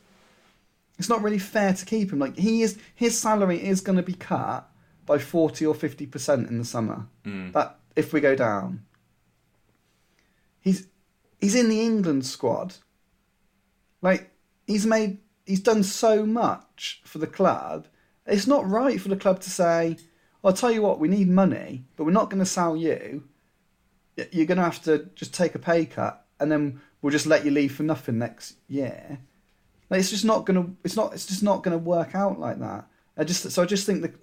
It's not really fair to keep him. Like he is his salary is going to be cut by 40 or 50% in the summer. Mm. That if we go down. He's he's in the England squad. Like he's made he's done so much for the club. It's not right for the club to say, "I'll tell you what, we need money, but we're not going to sell you. You're going to have to just take a pay cut, and then we'll just let you leave for nothing next year." Like, it's just not to. It's not. It's just not to work out like that. I just. So I just think that.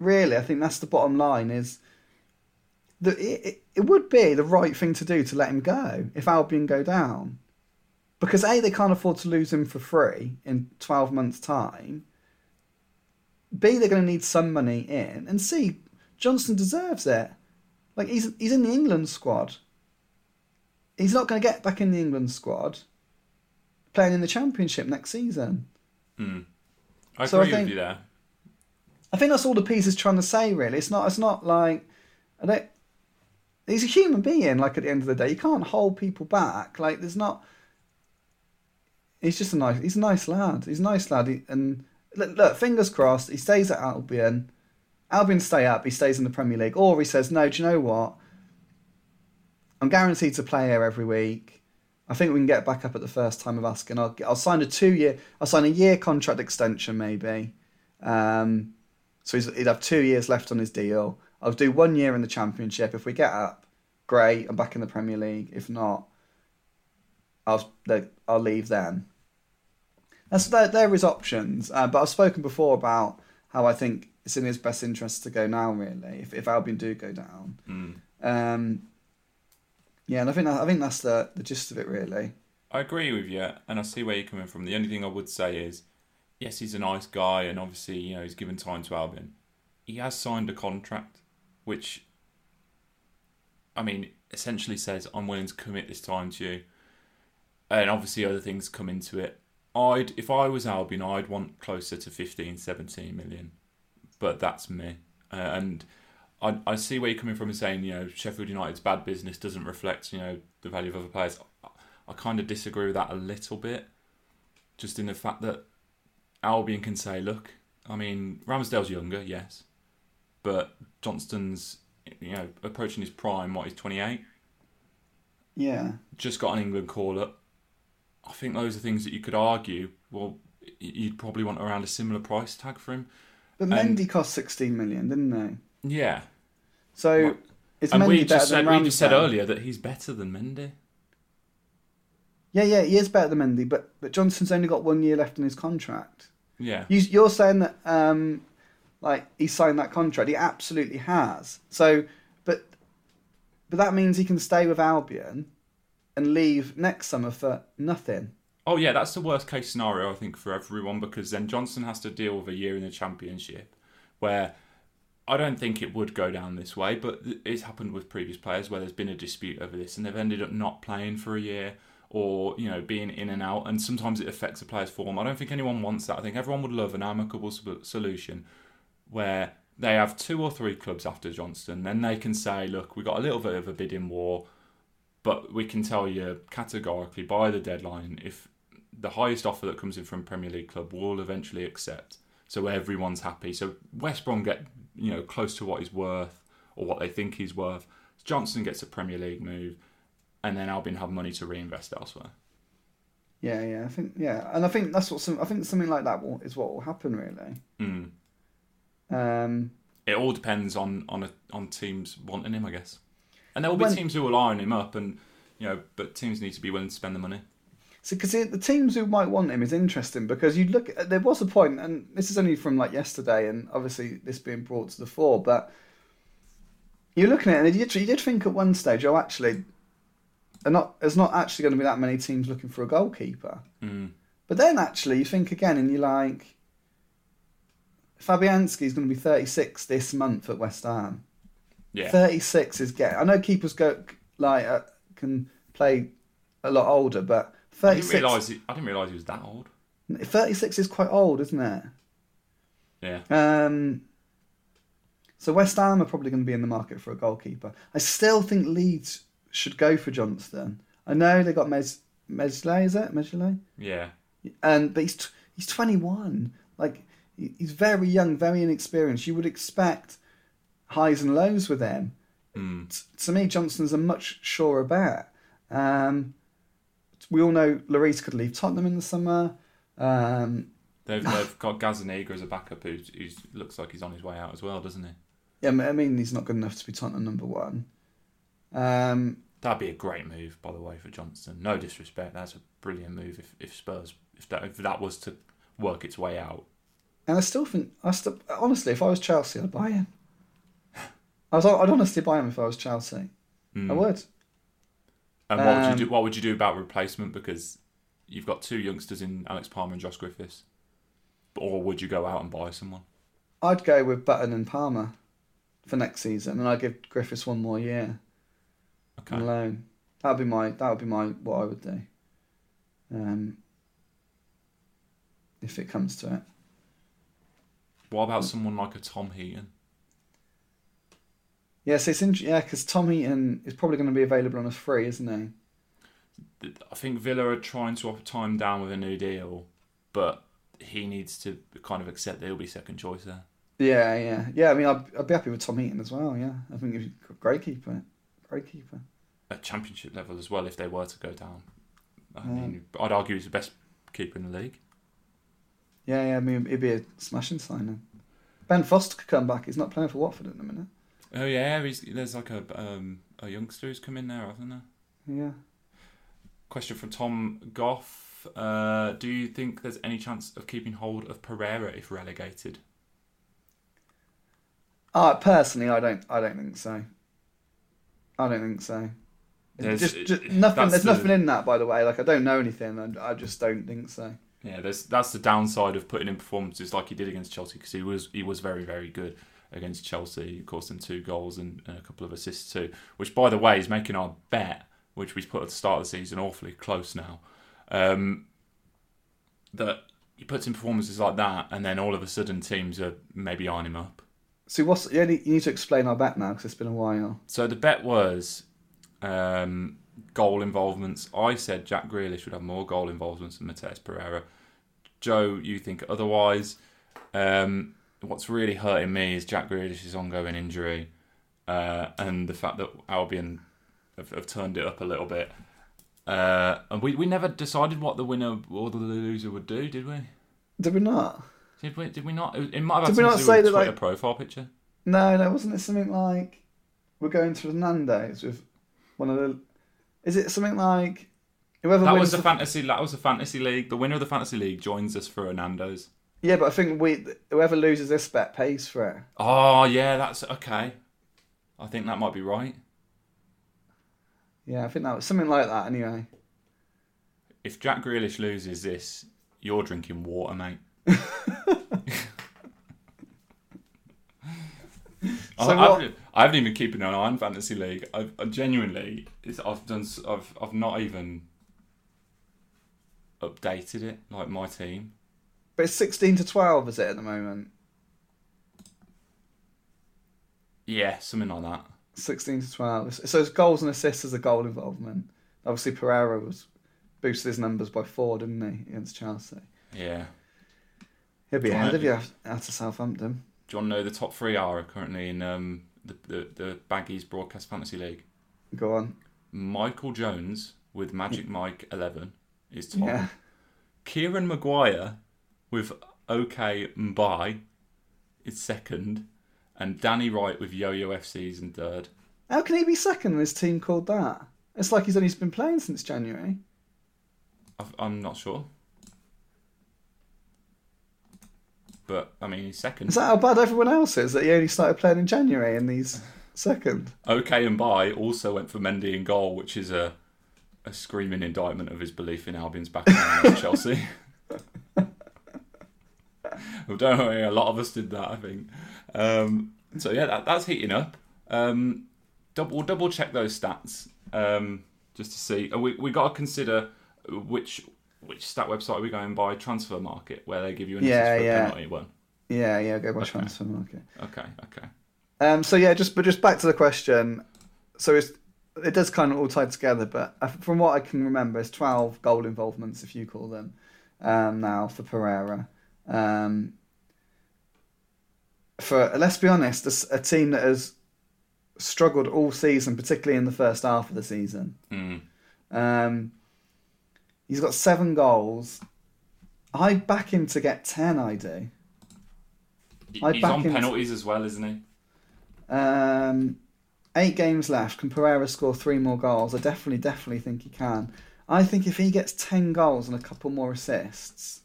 Really, I think that's the bottom line. Is that it, it, it would be the right thing to do to let him go if Albion go down. Because A, they can't afford to lose him for free in 12 months' time. B, they're going to need some money in. And C, Johnston deserves it. Like, he's, he's in the England squad. He's not going to get back in the England squad playing in the Championship next season. Mm. I So I think- with you there. I think that's all the piece is trying to say. Really, it's not. It's not like I don't. He's a human being. Like at the end of the day, you can't hold people back. Like there's not. He's just a nice. He's a nice lad. He's a nice lad. He, and look, look, fingers crossed. He stays at Albion. Albion stay up. He stays in the Premier League, or he says, "No, do you know what? I'm guaranteed to play here every week. I think we can get back up at the first time of asking. I'll, I'll sign a two year. I'll sign a year contract extension, maybe." Um, so he's, he'd have two years left on his deal. I'll do one year in the Championship. If we get up, great. I'm back in the Premier League. If not, I'll I'll leave then. That's there. There is options, uh, but I've spoken before about how I think it's in his best interest to go now. Really, if if Albion do go down, Mm. um, yeah, and I think I think that's the the gist of it. Really, I agree with you, and I see where you're coming from. The only thing I would say is, yes, he's a nice guy, and obviously, you know, he's given time to Albion. He has signed a contract, which, I mean, essentially says, I'm willing to commit this time to you. And obviously, other things come into it. I'd, if I was Albion, I'd want closer to 15, 17 million. But that's me. Uh, and I, I see where you're coming from and saying, you know, Sheffield United's bad business doesn't reflect, you know, the value of other players. I kind of disagree with that a little bit, just in the fact that Albion can say, look, I mean, Ramsdale's younger, yes, but Johnston's, you know, approaching his prime. What he's 28, yeah, just got an England call up. I think those are things that you could argue. Well, you'd probably want around a similar price tag for him. but Mendy cost sixteen million, didn't they? Yeah, So is and Mendy we just said we just said earlier that he's better than Mendy. Yeah, yeah, he is better than Mendy, but but Johnston's only got one year left on his contract. Yeah, You, you're saying that um, like he signed that contract. He absolutely has. So, but but that means he can stay with Albion and leave next summer for nothing. Oh yeah, that's the worst case scenario I think for everyone because then Johnston has to deal with a year in the championship where I don't think it would go down this way, but it's happened with previous players where there's been a dispute over this and they've ended up not playing for a year or you know being in and out and sometimes it affects a player's form. I don't think anyone wants that. I think everyone would love an amicable solution where they have two or three clubs after Johnston, then they can say, look, we got a little bit of a bidding war, but we can tell you categorically by the deadline if the highest offer that comes in from Premier League club will eventually accept. So everyone's happy. So West Brom get you know close to what he's worth or what they think he's worth. Johnston gets a Premier League move, and then Albion have money to reinvest elsewhere. Yeah, yeah, I think yeah, and I think that's what some, I think something like that will, is what will happen really. Mm. Um, It all depends on on a, on teams wanting him, I guess. And there will be When- teams who will iron him up, and you know, but teams need to be willing to spend the money. So, because the teams who might want him is interesting because you look. At, there was a point, and this is only from like yesterday, and obviously this being brought to the fore. But you're looking at it, and you did, you did think at one stage, oh, actually, not there's not actually going to be that many teams looking for a goalkeeper. Mm. But then actually, you think again, and you're like, Fabianski is going to be 36 this month at West Ham. Yeah, 36 is getting. I know keepers go like uh, can play a lot older, but I didn't 36. realize. He, I didn't realize he was that old. 36 is quite old, isn't it? Yeah, Um, so West Ham are probably going to be in the market for a goalkeeper. I still think Leeds should go for Johnston. I know they got Mes Mesley, is it Mesley? yeah. And but he's t- he's 21. Like he's very young, very inexperienced. You would expect highs and lows with him. Mm. T- to me, Johnston's a much surer bet. Um, we all know Lloris could leave Tottenham in the summer. Um, They've, they've got Gazzaniga as a backup who who's, looks like he's on his way out as well, doesn't he? yeah, I mean he's not good enough to be Tottenham number one. Um, That'd be a great move, by the way, for Johnston. No disrespect, that's a brilliant move if, if Spurs if that if that was to work its way out. and I still think I still honestly, if I was Chelsea, I'd buy him. I was, I'd honestly buy him if I was Chelsea. Mm. I would. And what would you Um, do? What would you do about replacement? Because you've got two youngsters in Alex Palmer and Josh Griffiths, or would you go out and buy someone? I'd go with Button and Palmer for next season, and I'd give Griffiths one more year Okay. on loan. That'd be my that would be my what I would do. Um, if it comes to it. What about someone like a Tom Heaton? Yes, it's in, yeah, because Tom Heaton is probably going to be available on a free, isn't he? I think Villa are trying to time down with a new deal, but he needs to kind of accept that he'll be second choice there. Yeah, yeah, yeah. I mean, I'd, I'd be happy with Tom Heaton as well. Yeah, I think he's a great keeper, great keeper. At championship level as well, if they were to go down. I mean, I'd argue he's the best keeper in the league. Yeah, yeah. I mean, it'd be a smashing signing. Ben Foster could come back. He's not playing for Watford at the minute. Oh yeah, he's, there's like a um, a youngster who's come in there, hasn't there? Yeah. Question from Tom Goff. Uh, do you think there's any chance of keeping hold of Pereira if relegated? Uh, personally, I don't. I don't think so. I don't think so. There's- just, just nothing. There's the- nothing in that, by the way. Like I don't know anything, and I just don't think so. Yeah, there's that's the downside of putting in performances like he did against Chelsea because he was he was very very good against Chelsea. Of course, in two goals and, and a couple of assists too. Which, by the way, is making our bet, which we put at the start of the season, awfully close now. Um, that he puts in performances like that, and then all of a sudden teams are maybe eyeing him up. So what's you, only, you need to explain our bet now because it's been a while. So the bet was um, goal involvements. I said Jack Grealish would have more goal involvements than Matheus Pereira. Joe, you think otherwise. Um, what's really hurting me is Jack Grealish's ongoing injury uh, and the fact that Albion have, have turned it up a little bit. Uh, and we, we never decided what the winner or the loser would do, did we? Did we not? Did we? Did we not? It might have had Did we not to do say with that, Twitter like- profile picture. No, no. Wasn't it something like we're going to Nando's with one of the? Is it something like whoever That wins was the the- fantasy. That was the fantasy league. The winner of the fantasy league joins us for Nando's. Yeah, but I think we whoever loses this bet pays for it. Oh yeah, that's okay. I think that might be right. Yeah, I think that was something like that. Anyway. If Jack Grealish loses this, you're drinking water, mate. So I, what- I've, I haven't even keeping an eye on fantasy league. I've, I genuinely, it's, I've done. I've I've not even updated it like my team. But it's sixteen to twelve, is it at the moment? Yeah, something like that. Sixteen to twelve. So it's goals and assists as a goal involvement. Obviously, Pereira was boosted his numbers by four, didn't he, against Chelsea? Yeah. He'll be ahead of you out of Southampton. Do you want to know the top three are currently in um, the, the the Baggies Broadcast Fantasy League? Go on. Michael Jones with Magic Mike eleven is top. Yeah. Kieran Maguire with OK Mbai is second, and Danny Wright with Yo Yo FC is in third. How can he be second when his team called that? It's like he's only been playing since January. I've- I'm not sure, but I mean he's second. Is that how bad everyone else is that he only started playing in January and he's second? OK and Bai also went for Mendy in goal, which is a a screaming indictment of his belief in Albion's background at Chelsea. Well, don't worry, a lot of us did that, I think. Um, so yeah, that, that's heating up. Um, double, we'll double check those stats um, just to see. We we got to consider which which stat website are we going by? Transfermarkt, where they give you an Yeah, assist for a yeah. penalty one. Yeah, yeah, go by Okay. Transfermarkt. Okay, okay. Um, so yeah, just but just back to the question. So it's it does kind of all tie together, but uh, from what I can remember, it's twelve goal involvements, if you call them, um, now for Pereira. Um, for let's be honest, a team that has struggled all season, particularly in the first half of the season. Mm. Um, he's got seven goals. I back him to get ten. I do. I He's on penalties as well, isn't he? Um, eight games left. Can Pereira score three more goals? I definitely, definitely think he can. I think if he gets ten goals and a couple more assists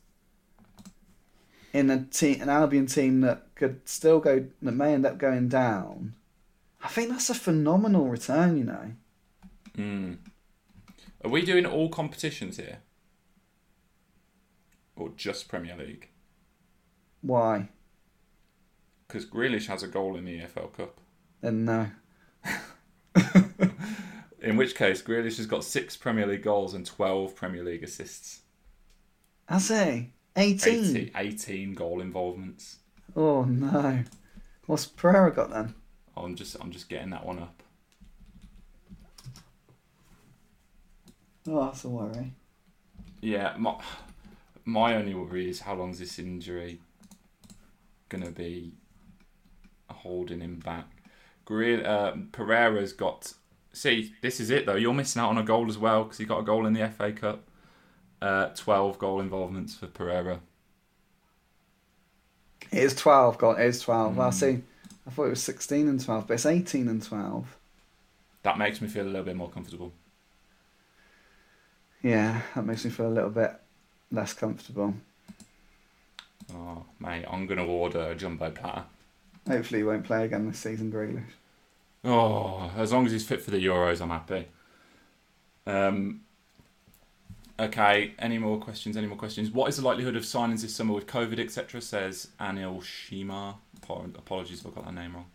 in a team, an Albion team that could still go, that may end up going down, I think that's a phenomenal return. You know, Mm. Are we doing all competitions here? Or just Premier League? why? Because Grealish has a goal in the EFL Cup. Then no. In which case, Grealish has got six Premier League goals and 12 Premier League assists. Has he? 18? 18, 18 goal involvements. Oh no. What's Pereira got then? I'm just, I'm just getting that one up. Oh, that's a worry. Yeah, my, my only worry is how long is this injury gonna be holding him back. Uh, Pereira's got. See, this is it though. You're missing out on a goal as well because he got a goal in the FA Cup. Uh, Twelve goal involvements for Pereira. It is 12, God, it is 12. Well, Mm. see, I thought it was 16 and 12, but it's 18 and 12. That makes me feel a little bit more comfortable. Yeah, that makes me feel a little bit less comfortable. Oh, mate, I'm gonna order a jumbo platter. Hopefully, he won't play again this season, Grealish. Oh, as long as he's fit for the Euros, I'm happy. Um, okay, any more questions? Any more questions? What is the likelihood of signings this summer with COVID, etc.? Says Anil Shima. Apologies if I got that name wrong.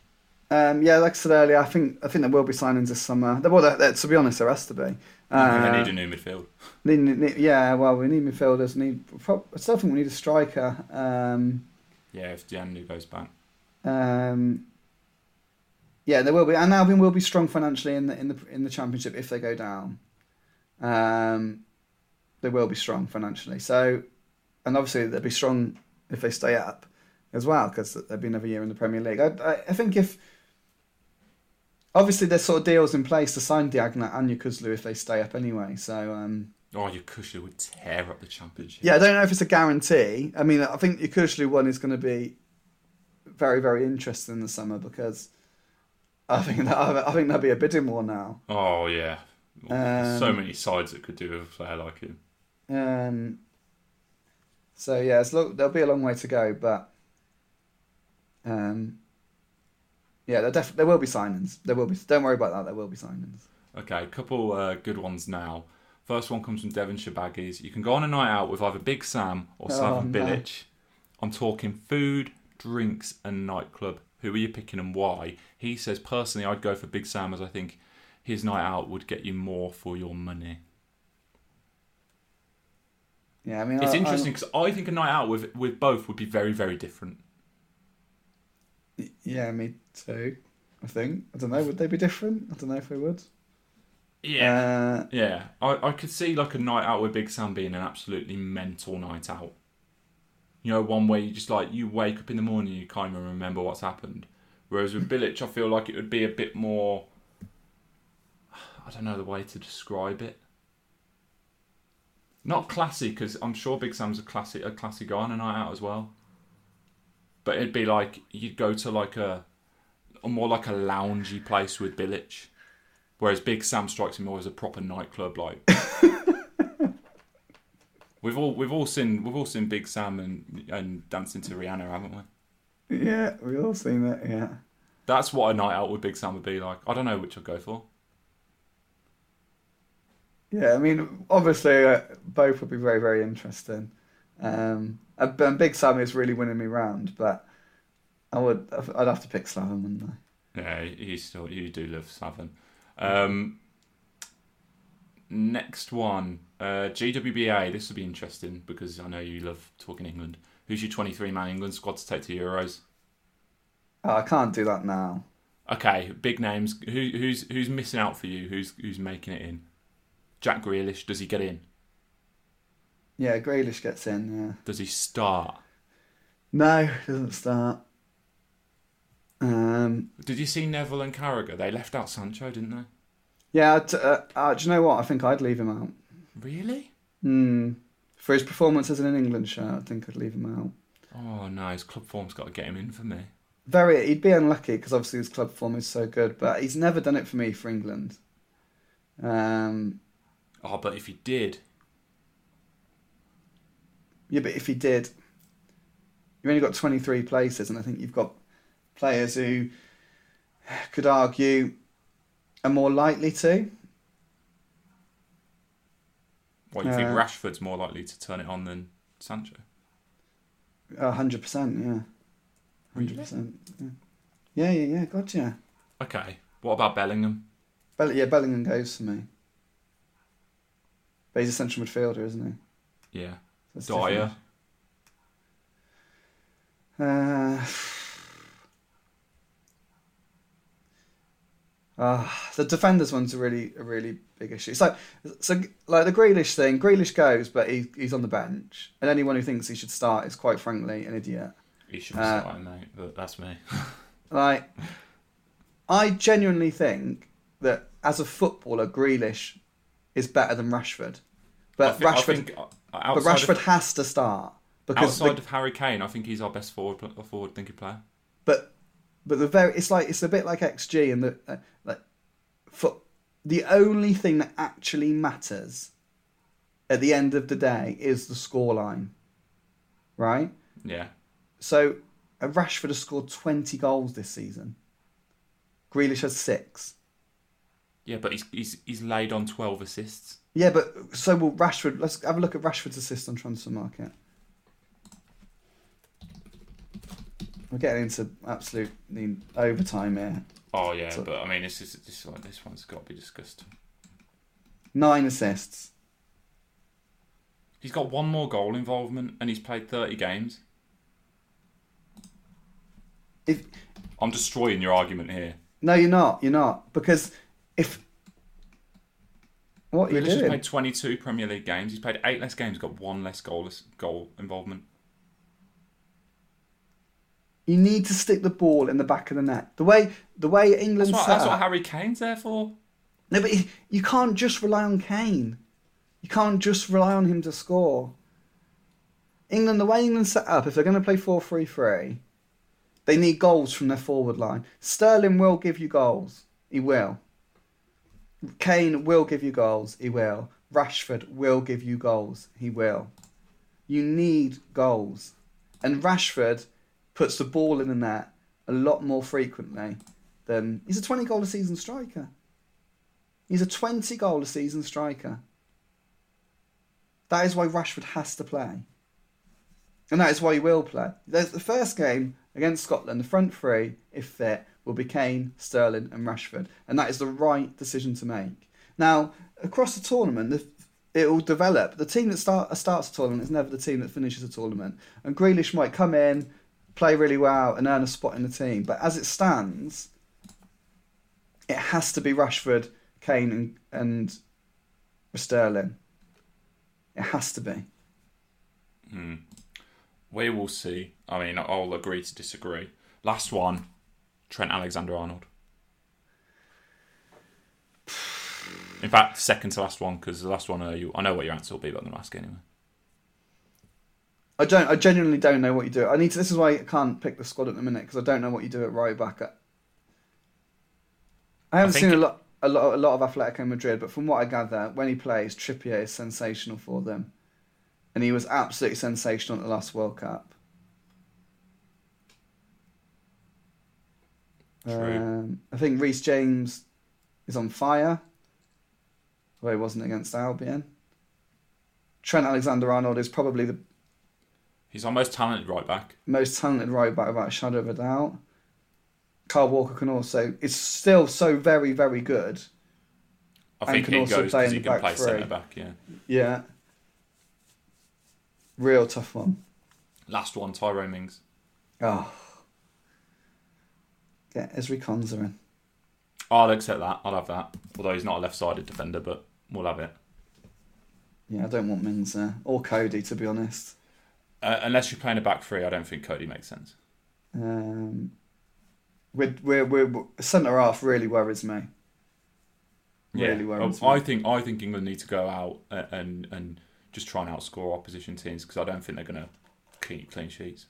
Um, yeah, like I said earlier, I think I think there will be signings this summer. Well, there, there- to be honest, there has to be. I think Uh, they need a new midfield. need- need- yeah, well, we need midfielders. Need. I still think we need a striker. Um, Yeah, if Gianlu goes back. Um, yeah, there will be, and Albion will be strong financially in the in the in the championship if they go down. Um, they will be strong financially. So, and obviously they'll be strong if they stay up as well because they've been every year in the Premier League. I, I, I think if obviously there's sort of deals in place to sign Diagne and Yokuslu if they stay up anyway. So. Um, Oh, Yokuslu would tear up the championship. yeah, I don't know if it's a guarantee. I mean, I think the one is going to be very, very interesting in the summer because I think that I think there'll be a bidding war now. Oh yeah. There's so Um, many sides that could do with a player like him. Um, so yeah, it's lo- there'll be a long way to go, but um, yeah, there def- there will be signings. There will be. Don't worry about that. There will be signings. Okay, a couple uh, good ones now. First one comes from Devonshire Baggies. You can go on a night out with either Big Sam or Oh, Slaven no. Bilic. I'm talking food, drinks, and nightclub. Who are you picking and why? He says, personally, I'd go for Big Sam as I think his night out would get you more for your money. Yeah, I mean, It's I- interesting because I think a night out with with both would be very, very different. Yeah, me too. I think. I don't know. Would they be different? I don't know if they would. Uh, Yeah, I, I could see like a night out with Big Sam being an absolutely mental night out. You know, one where you just like you wake up in the morning, you can't even remember what's happened. Whereas with Bilic, I feel like it would be a bit more. I don't know the way to describe it. Not classy, because I'm sure Big Sam's a classy, a classy guy on a night out as well. But it'd be like you'd go to like a, a more like a loungy place with Bilic, whereas Big Sam strikes me more as a proper nightclub like. we've all we've all seen we've all seen Big Sam and and dancing to Rihanna, haven't we? Yeah, we've all seen that. Yeah. That's what a night out with Big Sam would be like. I don't know which I'd go for. Yeah, I mean, obviously, uh, both would be very, very interesting. Um, and, Big Sam is really winning me round, but I would, I'd have to pick Slaven, wouldn't I? Yeah, you still you do love Slaven. Um, next one, uh, GWBA. This would be interesting because I know you love talking England. Who's your 23 man England squad to take to Euros? Oh, I can't do that now. Okay, big names. Who, who's who's missing out for you? Who's who's making it in? Jack Grealish, does he get in? Yeah, Grealish gets in. Yeah. Does he start? No, doesn't start. Um, Did you see Neville and Carragher? They left out Sancho, didn't they? yeah, t- uh, uh, do you know what? I think I'd leave him out. Really? Hmm. For his performances in an England shirt, I think I'd leave him out. Oh no, his club form's got to get him in for me. Very, he'd be unlucky because obviously his club form is so good, but he's never done it for me for England. Um, Oh, but if he did, Yeah, but if he did, you've only got 23 places, and I think you've got players who could argue are more likely to. what you think Uh, Rashford's more likely to turn it on than Sancho? A hundred percent, yeah, hundred percent. Yeah, yeah, yeah. Yeah. Okay. What about Bellingham? Bell- yeah, Bellingham goes for me, but he's a central midfielder, isn't he? Yeah. That's Dyer. Uh, ah, the defenders one's a really a really big issue. So so like the Grealish thing, Grealish goes, but he, he's on the bench, and anyone who thinks he should start is quite frankly an idiot. He should be Uh, starting, mate. But that's me. Like, I genuinely think that as a footballer, Grealish is better than Rashford, but Rashford, think, uh, but Rashford Of, has to start because outside the- of Harry Kane, I think he's our best forward forward thinking player. but but the very it's like it's a bit like XG and the uh, like for the only thing that actually matters at the end of the day is the scoreline, right? Yeah. So uh, Rashford has scored twenty goals this season. Grealish has six. Yeah, but he's he's he's laid on twelve assists. Yeah, but so will Rashford. Let's have a look at Rashford's assist on Transfermarkt. We're getting into absolute overtime here. Oh yeah, So- but I mean, this is this one. This one's got to be discussed. Nine assists. He's got one more goal involvement, and he's played thirty games. If I'm destroying your argument here. no, you're not. You're not because if what are you Grealish has doing? played 22 Premier League games. He's played eight less games. Got one less goal goal involvement. You need to stick the ball in the back of the net. The way the way That's England's what, that's what Harry Kane's there for. No, but you- you can't just rely on Kane. You can't just rely on him to score. England, the way England's set up, if they're going to play 4 3 3, they need goals from their forward line. Sterling will give you goals. He will. Kane will give you goals. He will. Rashford will give you goals. He will. You need goals. And Rashford puts the ball in the net a lot more frequently than. He's a 20 goal a season striker. He's a 20 goal a season striker. That is why Rashford has to play. And that is why he will play. There's the first game against Scotland, the front three, if fit, will be Kane, Sterling, and Rashford. And that is the right decision to make. Now, across the tournament, it will develop. The team that start, uh, starts a tournament is never the team that finishes a tournament. And Grealish might come in, play really well, and earn a spot in the team. But as it stands, it has to be Rashford, Kane, and, and Sterling. It has to be. Hmm. We will see. I mean, I'll agree to disagree. Last one, Trent Alexander Arnold. In fact, second to last one because the last one, uh, you, I know what your answer will be, but I'm going to ask anyway. I don't. I genuinely don't know what you do. I need to. This is why I can't pick the squad at the minute because I don't know what you do at right back. I haven't I seen a lot, a lot, a lot of Atletico Madrid, but from what I gather, when he plays, Trippier is sensational for them, and he was absolutely sensational at the last World Cup. Um, I think Reece James is on fire. Well, he wasn't against Albion. Trent Alexander-Arnold is probably the He's our most talented right back. most talented right back without a shadow of a doubt. Kyle Walker can also is still so very very good. I think can he also goes play he the can back play centre back. Yeah. Yeah. Real tough one. Last one, Tyrone Mings. Oh. Get Ezri Konsa in. I'll accept that. I'll have that. Although he's not a left-sided defender, but we'll have it. Yeah, I don't want there or Coady to be honest. Uh, unless you're playing a back three, I don't think Coady makes sense. Um, we're, we're, we're, centre half really worries me. Really yeah, worries I me. think I think England need to go out and and just try and outscore opposition teams because I don't think they're going to keep clean sheets.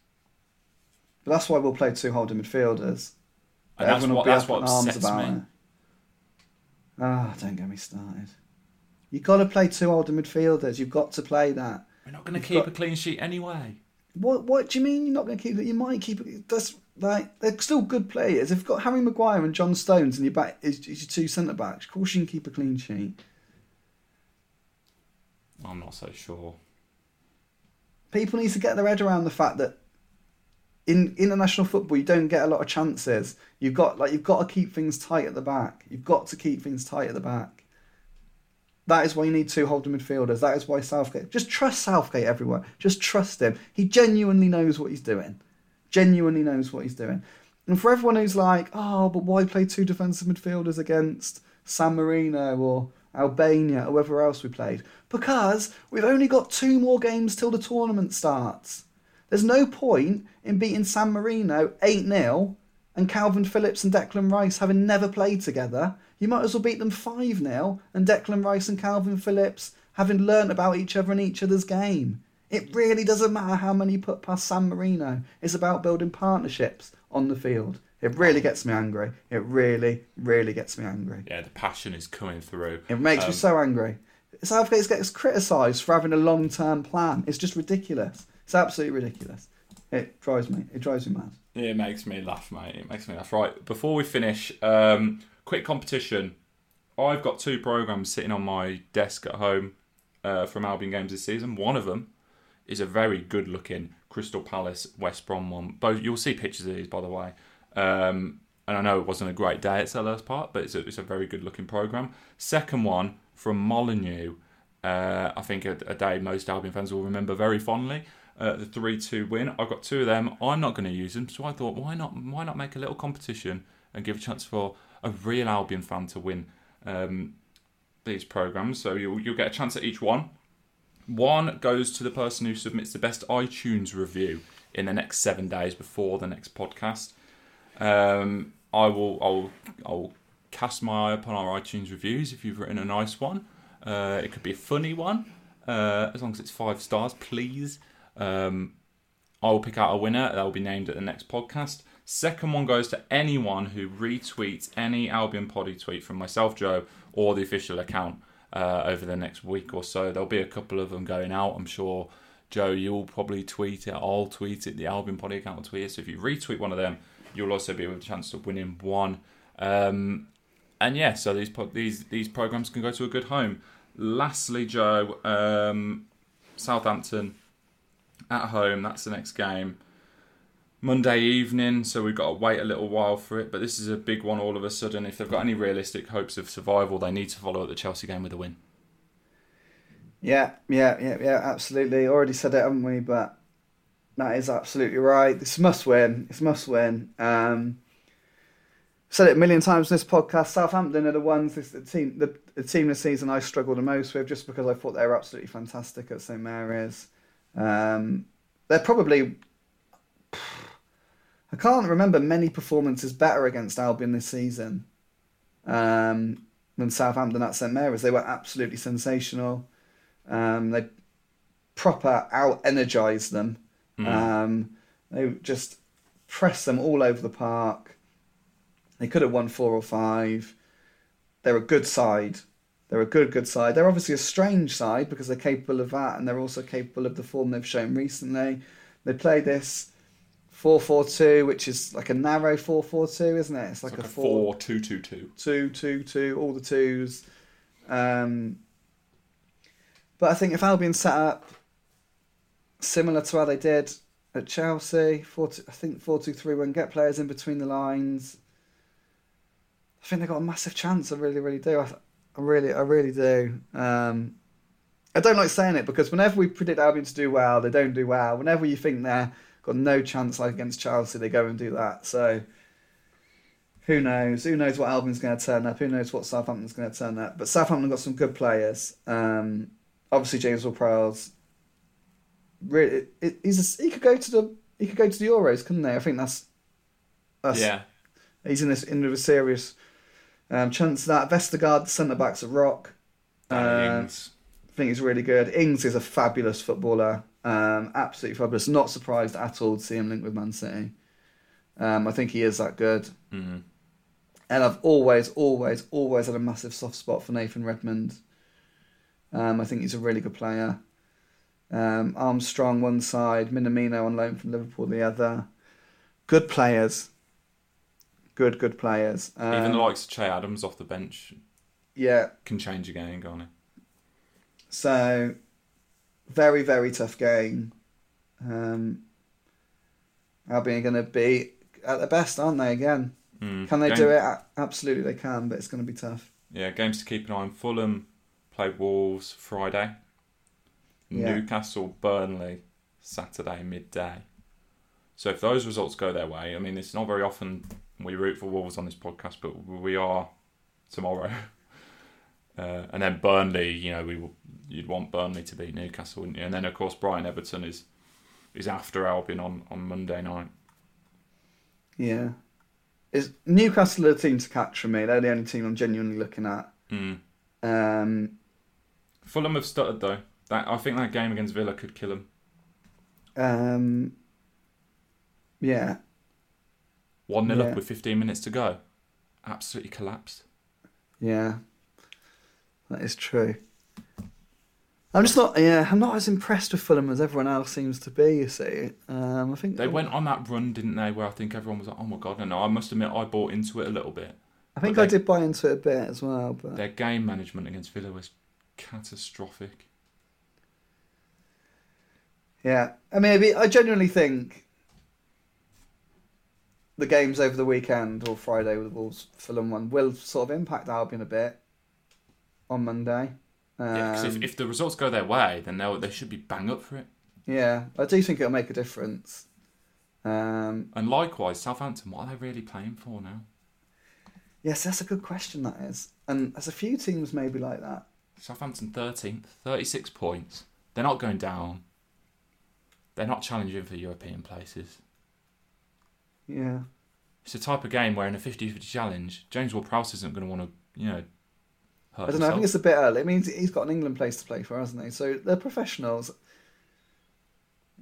But that's why we'll play two holding midfielders. And that's what that's what in arms sets me. it. Ah, don't get me started. You've got to play two older midfielders. You've got to play that. We're not going to You've keep got- a clean sheet anyway. What What do you mean you're not going to keep it? You might keep it. That's like they're still good players. If you've got Harry Maguire and John Stones and your back is, is your two centre backs, of course you can keep a clean sheet. I'm not so sure. People need to get their head around the fact that in international football you don't get a lot of chances. You've got like you've got to keep things tight at the back. You've got to keep things tight at the back. That is why you need two holding midfielders. That is why Southgate. Just trust Southgate everyone. Just trust him. He genuinely knows what he's doing. Genuinely knows what he's doing. And for everyone who's like, oh, but why play two defensive midfielders against San Marino or Albania or whoever else we played? Because we've only got two more games till the tournament starts. There's no point in beating San Marino 8 0 and Kalvin Phillips and Declan Rice having never played together. You might as well beat them 5 0 and Declan Rice and Kalvin Phillips having learnt about each other and each other's game. It really doesn't matter how many you put past San Marino. It's about building partnerships on the field. It really gets me angry. It really, really gets me angry. Yeah, the passion is coming through. It makes me Um, so angry. Southgate gets criticised for having a long term plan. It's just ridiculous. It's absolutely ridiculous. It drives me. It drives me mad. It makes me laugh, mate. It makes me laugh. Right, before we finish, um, quick competition. I've got two programs sitting on my desk at home uh, from Albion games this season. One of them is a very good-looking Crystal Palace West Brom one. Both you'll see pictures of these, by the way. Um, and I know it wasn't a great day at Selhurst Park, but it's a, it's a very good-looking program. Second one from Molyneux. Uh, I think a, a day most Albion fans will remember very fondly. Uh, the three-two win. I've got two of them. I'm not going to use them, so I thought, why not? Why not make a little competition and give a chance for a real Albion fan to win um, these programs? So you'll you'll get a chance at each one. One goes to the person who submits the best iTunes review in the next seven days before the next podcast. Um, I will I'll I'll cast my eye upon our iTunes reviews if you've written a nice one. Uh, it could be a funny one, uh, as long as it's five stars, please. Um, I will pick out a winner that will be named at the next podcast. Second one goes to anyone who retweets any Albion Poddy tweet from myself, Joe, or the official account uh, over the next week or so. There'll be a couple of them going out, I'm sure. Joe, you'll probably tweet it. I'll tweet it. The Albion Poddy account will tweet it. So if you retweet one of them, you'll also be with a chance of winning one. Um, and yeah, so these these these programs can go to a good home. Lastly, Joe, um, Southampton at home. That's the next game. Monday evening, so we've got to wait a little while for it. But this is a big one all of a sudden. If they've got any realistic hopes of survival, they need to follow up the Chelsea game with a win. Yeah, yeah, yeah, yeah, absolutely. Already said it, haven't we? But that is absolutely right. This must win. It's must win. Um, said it a million times in this podcast. Southampton are the ones, this, the team, the, the team this season I struggled the most with, just because I thought they were absolutely fantastic at St Mary's. Um, they're probably. I can't remember many performances better against Albion this season um, than Southampton at St Mary's. They were absolutely sensational. Um, they proper out energized them. Um, they just pressed them all over the park. They could have won four or five. They're a good side. They're a good, good side. They're obviously a strange side because they're capable of that and they're also capable of the form they've shown recently. They play this 4 4 2, which is like a narrow 4 4 2, isn't it? It's like, It's like a a 4 four two two two. two, two, two, all the twos. Um, but I think if Albion set up similar to how they did at Chelsea, four, two, I think four two three one, get players in between the lines. I think they've got a massive chance. I really, really do. I, I really, I really do. Um, I don't like saying it because whenever we predict Albion to do well, they don't do well. Whenever you think they're got no chance, like against Chelsea, they go and do that. So who knows? Who knows what Albion's going to turn up? Who knows what Southampton's going to turn up? But Southampton got some good players. Um, obviously, James Ward-Prowse. Really, it, it, he's a, he could go to the he could go to the Euros, couldn't they? I think that's that's Yeah. he's in this in a serious um, chance of that. Vestergaard, the centre backs at Rock. Danny Uh, Ings. I think he's really good. Ings is a fabulous footballer. Um, absolutely fabulous. Not surprised at all to see him linked with Man City. Um, I think he is that good. Mm. And I've always, always, always had a massive soft spot for Nathan Redmond. Um, I think he's a really good player. Um, Armstrong one side, Minamino on loan from Liverpool the other. Good players. Good, good players. Um, Even the likes of Che Adams off the bench yeah, can change a game, can't it? So, very, very tough game. Um, Albion are going to be at their best, aren't they? Again, Mm. can they Game- do it? Absolutely, they can, but it's going to be tough. Yeah, games to keep an eye on. Fulham play Wolves Friday. Yeah. Newcastle Burnley Saturday midday. So if those results go their way, I mean, it's not very often we root for Wolves on this podcast, but we are tomorrow. Uh, and then Burnley, you know, we will, you'd want Burnley to beat Newcastle, wouldn't you? And then of course Brighton Everton is is after Albion on, on Monday night. Yeah, is Newcastle the team to catch for me? They're the only team I'm genuinely looking at. Mm. Um, Fulham have stuttered though. That I think that game against Villa could kill them. um, yeah, One 0 Yeah. up with 15 minutes to go. Absolutely collapsed. yeah, that is true. I'm just not. Yeah, I'm not as impressed with Fulham as everyone else seems to be. You see, um, I think They went on that run, didn't they? Where I think everyone was like, "Oh my god!" And I must admit, I bought into it a little bit. I think but I did buy into it a bit as well, but Their game management against Villa was catastrophic. yeah. I mean, I genuinely think the games over the weekend or Friday with the Wolves Fulham one will sort of impact Albion a bit on Monday. Um, Yeah, 'cause if, if the results go their way, then they they should be bang up for it. yeah, I do think it'll make a difference. Um, And likewise, Southampton, what are they really playing for now? yes, that's a good question. That is, and there's a few teams maybe like that. Southampton 13th, 36 points. They're not going down. They're not challenging for European places. Yeah, It's a type of game where in a 50-50 challenge, James Ward-Prowse isn't going to want to, you know, hurt I don't know. I think it's a bit early. It means he's got an England place to play for, hasn't he? So they're professionals.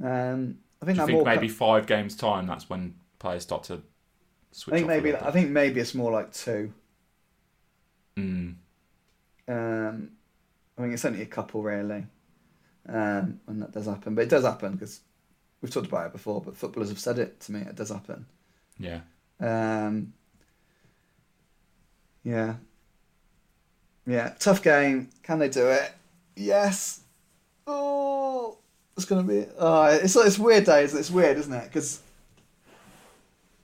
Um, I think Do you think maybe five games time? That's when players start to switch. I think maybe. I think maybe it's more like two. Mm. Um, I mean, it's only a couple really, um, when that does happen. But it does happen because we've talked about it before. But footballers have said it to me. It does happen. Yeah, Um, yeah. Yeah. Tough game. Can they do it? Yes. Oh, it's gonna be. Oh, it's it's weird days. It's weird, isn't it? Because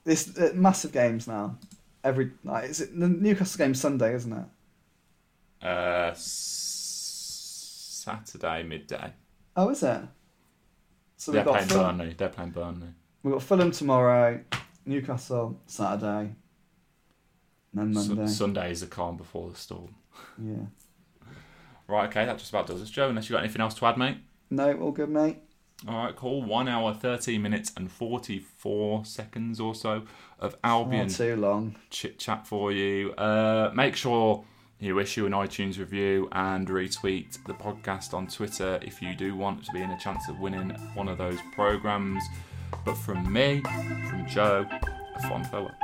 this uh, massive games now. Every like, is it the Newcastle game Sunday, isn't it? uh, s- Saturday midday. Oh, is it? So They're playing Fulham, Burnley. They're playing Burnley. we've got Fulham tomorrow, Newcastle Saturday, and then Monday. Sunday is the calm before the storm. Yeah. Right, okay, that just about does us, Joe. Unless you've got anything else to add, mate. No, all good, mate. All right, cool. One hour, 13 minutes, and 44 seconds or so of Albion Not too long. chit chat for you. Uh, make sure you issue an iTunes review and retweet the podcast on Twitter if you do want to be in a chance of winning one of those programs. But from me, from Joe, a fond fella.